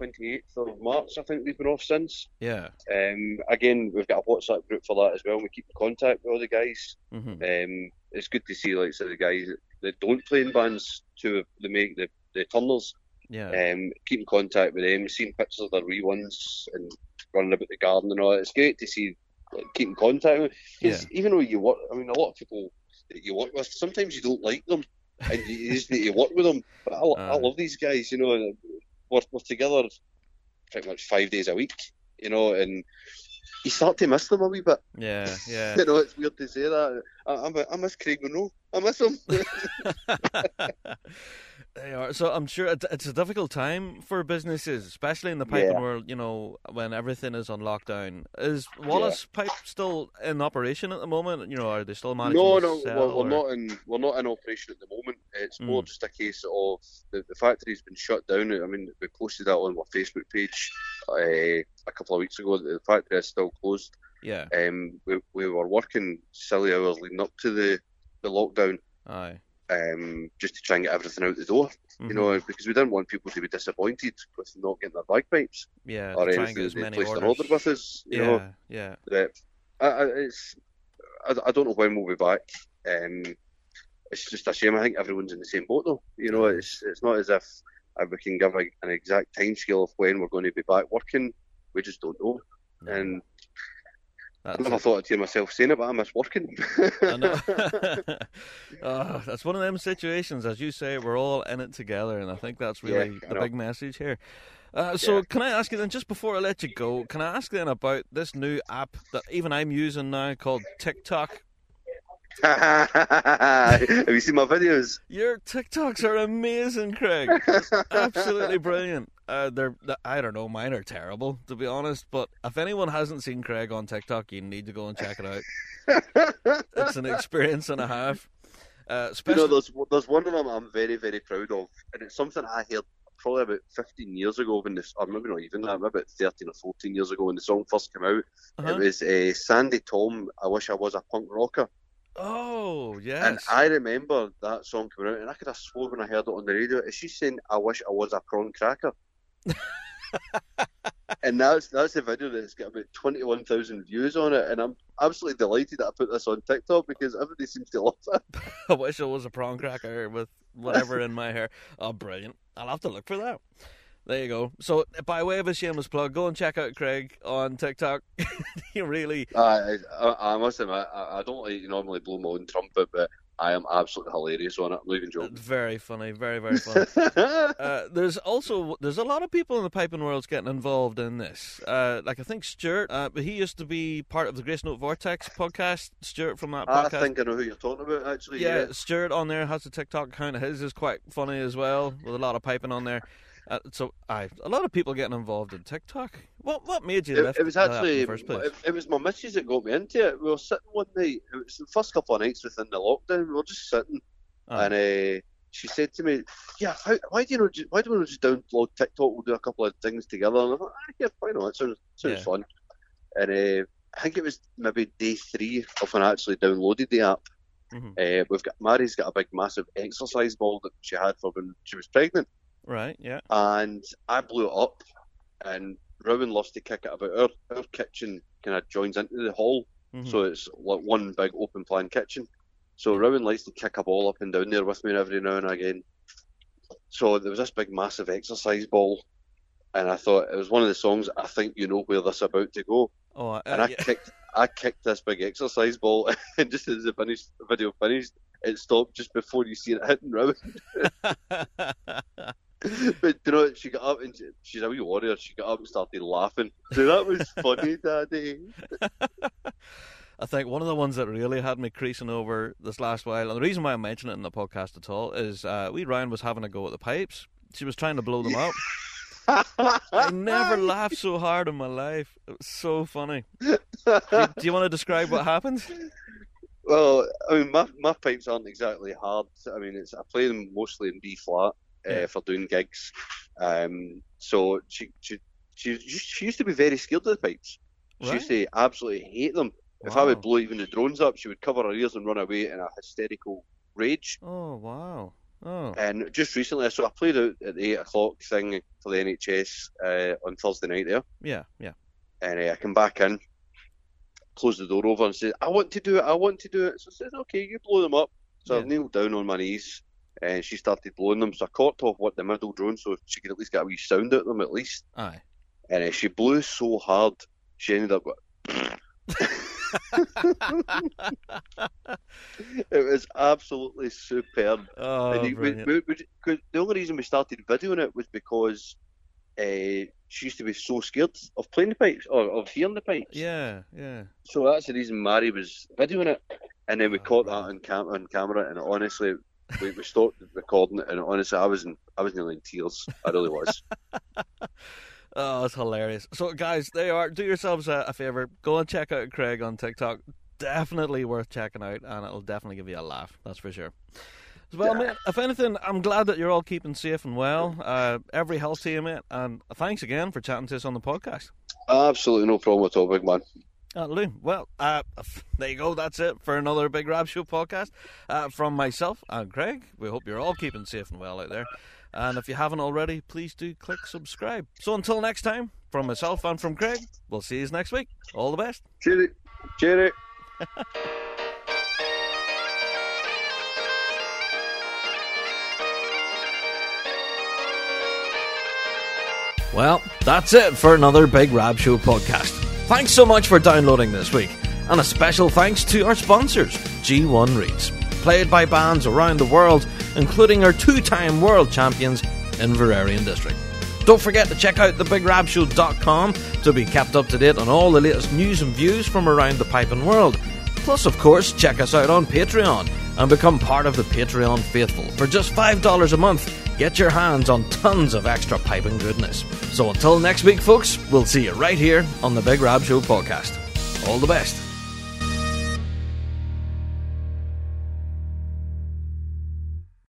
28th of March, I think we've been off since.
Yeah.
Um, again, we've got a WhatsApp group for that as well. We keep in contact with all the guys.
hmm
Um, it's good to see like so the guys that don't play in bands to they make the the turners.
Yeah.
Um, keep in contact with them, seeing pictures of their wee ones and running about the garden and all. that. It's great to see like, keep in contact with. 'cause even though you work, I mean, a lot of people that you work with, sometimes you don't like them, and you, just need to work with them. But I, I love these guys, you know. We're, we're together pretty much five days a week, you know, and you start to miss them a wee bit.
Yeah. Yeah.
You know, it's weird to say that. I, I, I miss Craig Monroe. I miss him.
they are. So I'm sure it's a difficult time for businesses, especially in the piping
Yeah.
world. You know, when everything is on lockdown. Is Wallace Pipe still in operation at the moment? You know, are they still managing?
no, no, we're, we're not in we're not in operation at the moment. It's more
Mm.
just a case of the, the factory's been shut down. I mean, we posted that on our Facebook page uh, a couple of weeks ago. The factory is still closed.
Yeah.
Um, we, we were working silly hours leading up to the, the lockdown,
Aye.
Um, just to try and get everything out the door.
Mhm.
You know, because we didn't want people to be disappointed with not getting their bagpipes
Yeah.
or
try
anything
as
they
many
placed an
orders.
order with us. You
yeah.
know,
Yeah.
that I, I, it's I, I don't know when we'll be back. Um, it's just a shame. I think everyone's in the same boat though. You know, it's it's not as if uh, we can give a, an exact time scale of when we're going to be back working. We just don't know.
No,
And I never
it.
thought I'd hear myself saying it, but I miss working.
I know. oh, that's one of them situations, as you say, we're all in it together, and I think that's really
I
the big message here. Uh, so,
Yeah.
can I ask you then, just before I let you go, can I ask then about this new app that even I'm using now called TikTok?
Have you seen my videos?
Your TikToks are amazing, Craig. Absolutely brilliant. Uh, they're, I don't know, mine are terrible, to be honest, but if anyone hasn't seen Craig on TikTok, you need to go and check it out. It's an experience and a half. Uh,
You
especially,
know, there's there's one of them I'm very very proud of, and it's something I heard probably about 15 years ago when this, or maybe not even that, maybe about 13 or 14 years ago when the song first came out.
Uh-huh.
It was uh, Sandi Thom. I wish I was a punk rocker,
Oh, yes.
and I remember that song coming out, and I could have swore when I heard it on the radio. Is she saying I wish I was a prawn cracker? and that's that's the video that's got about 21,000 views on it, and I'm absolutely delighted that I put this on TikTok because everybody seems to love it.
I wish I was a prawn cracker with whatever in my hair. Oh, brilliant. I'll have to look for that. There you go. So, by way of a shameless plug, go and check out Craig on TikTok. he really.
I, I, I must admit, I, I don't like normally blow my own trumpet, but I am absolutely hilarious on it. I'm even joking.
Very funny. Very, very funny. Uh, there's also there's a lot of people in the piping world getting involved in this. Uh, like I think Stuart, uh, but he used to be part of the Grace Note Vortex podcast. Stuart from that podcast.
I think I know who you're talking about, actually.
yeah,
Yeah.
Stuart on there has a TikTok account. His is quite funny as well, with a lot of piping on there. Uh, so, I a lot of people getting involved in TikTok. What what made you
It, it was
that in
actually
the first place?
it, it was my missus that got me into it. We were sitting one night. It was the first couple of nights within the lockdown. We were just sitting,
Ah.
and uh, she said to me, "Yeah, how, why do you know? Why do we not just download TikTok? We'll do a couple of things together." And I thought, ah, "Yeah, why not? It sounds sounds
Yeah.
fun." And uh, I think it was maybe day three of when I actually downloaded the app.
Mhm.
Uh, we've got Mary's got a big, massive exercise ball that she had for when she was pregnant
Right, yeah.
and I blew it up, and Rowan loves to kick it about. Our, our kitchen kind of joins into the hall,
Mhm.
so it's like one big open plan kitchen. So Rowan likes to kick a ball up and down there with me every now and again. So there was this big, massive exercise ball, and I thought it was one of the songs. I think you know where this is about to go,
Oh, uh,
and I
yeah.
kicked, I kicked this big exercise ball, and just as the finished, the video finished, it stopped just before you see it hitting Rowan. but you know, she got up and she, she's a wee warrior. She got up and started laughing. So that was funny, Daddy.
I think one of the ones that really had me creasing over this last while, and the reason why I mention it in the podcast at all, is uh, wee Ryan was having a go at the pipes. She was trying to blow them up. I never laughed so hard in my life. It was so funny. Do you, do you want to describe what happened?
Well, I mean, my my pipes aren't exactly hard. I mean, it's I play them mostly in B flat uh, for doing gigs. Um, so she she she she used to be very scared of the pipes. She used to absolutely hate them. If I would blow even the drones up, she would cover her ears and run away in a hysterical rage.
Oh wow! Oh.
And just recently, so I played out at the eight o'clock thing for the NHS uh, on Thursday night there,
Yeah, yeah.
and uh, I come back in, close the door over, and said, "I want to do it. I want to do it." So I said, "Okay, you blow them up." So I
Yeah.
kneeled down on my knees, and she started blowing them. So I caught off what the middle drone, so she could at least get a wee sound out of them at least.
Aye.
And uh, she blew so hard, she ended up. Going, it was absolutely superb.
Oh,
And
brilliant.
we- we- 'cause the only reason we started videoing it was because uh, she used to be so scared of playing the pipes or of hearing the pipes.
Yeah, yeah.
So that's the reason Mary was videoing it, and then we
Oh,
caught that on cam- on camera. And honestly, we, we stopped recording it, and honestly, I was in, I was nearly in tears. I really was.
Oh, it's hilarious. So, guys, there you are. Do yourselves a, a favor. Go and check out Craig on TikTok. Definitely worth checking out, and it'll definitely give you a laugh. That's for sure. Well, mate, if anything, I'm glad that you're all keeping safe and well. Uh, every health to you, mate. And thanks again for chatting to us on the podcast.
Absolutely no problem at all, big man.
Uh, Lou, well, uh, there you go. That's it for another Big Rab Show podcast. Uh, from myself and Craig, we hope you're all keeping safe and well out there. And if you haven't already, please do click subscribe. So until next time, from myself and from Craig, we'll see you next week. All the best.
Cheery, cheery.
Well, that's it for another Big Rab Show podcast. Thanks so much for downloading this week. And a special thanks to our sponsors, G1 Reeds, played by bands around the world, including our two time world champions Inveraray and District. Don't forget to check out thebigrabshow.com to be kept up to date on all the latest news and views from around the piping world. Plus, of course, check us out on Patreon and become part of the Patreon faithful. For just $5 a month, get your hands on tons of extra piping goodness. So until next week, folks, we'll see you right here on the Big Rab Show podcast. All the best.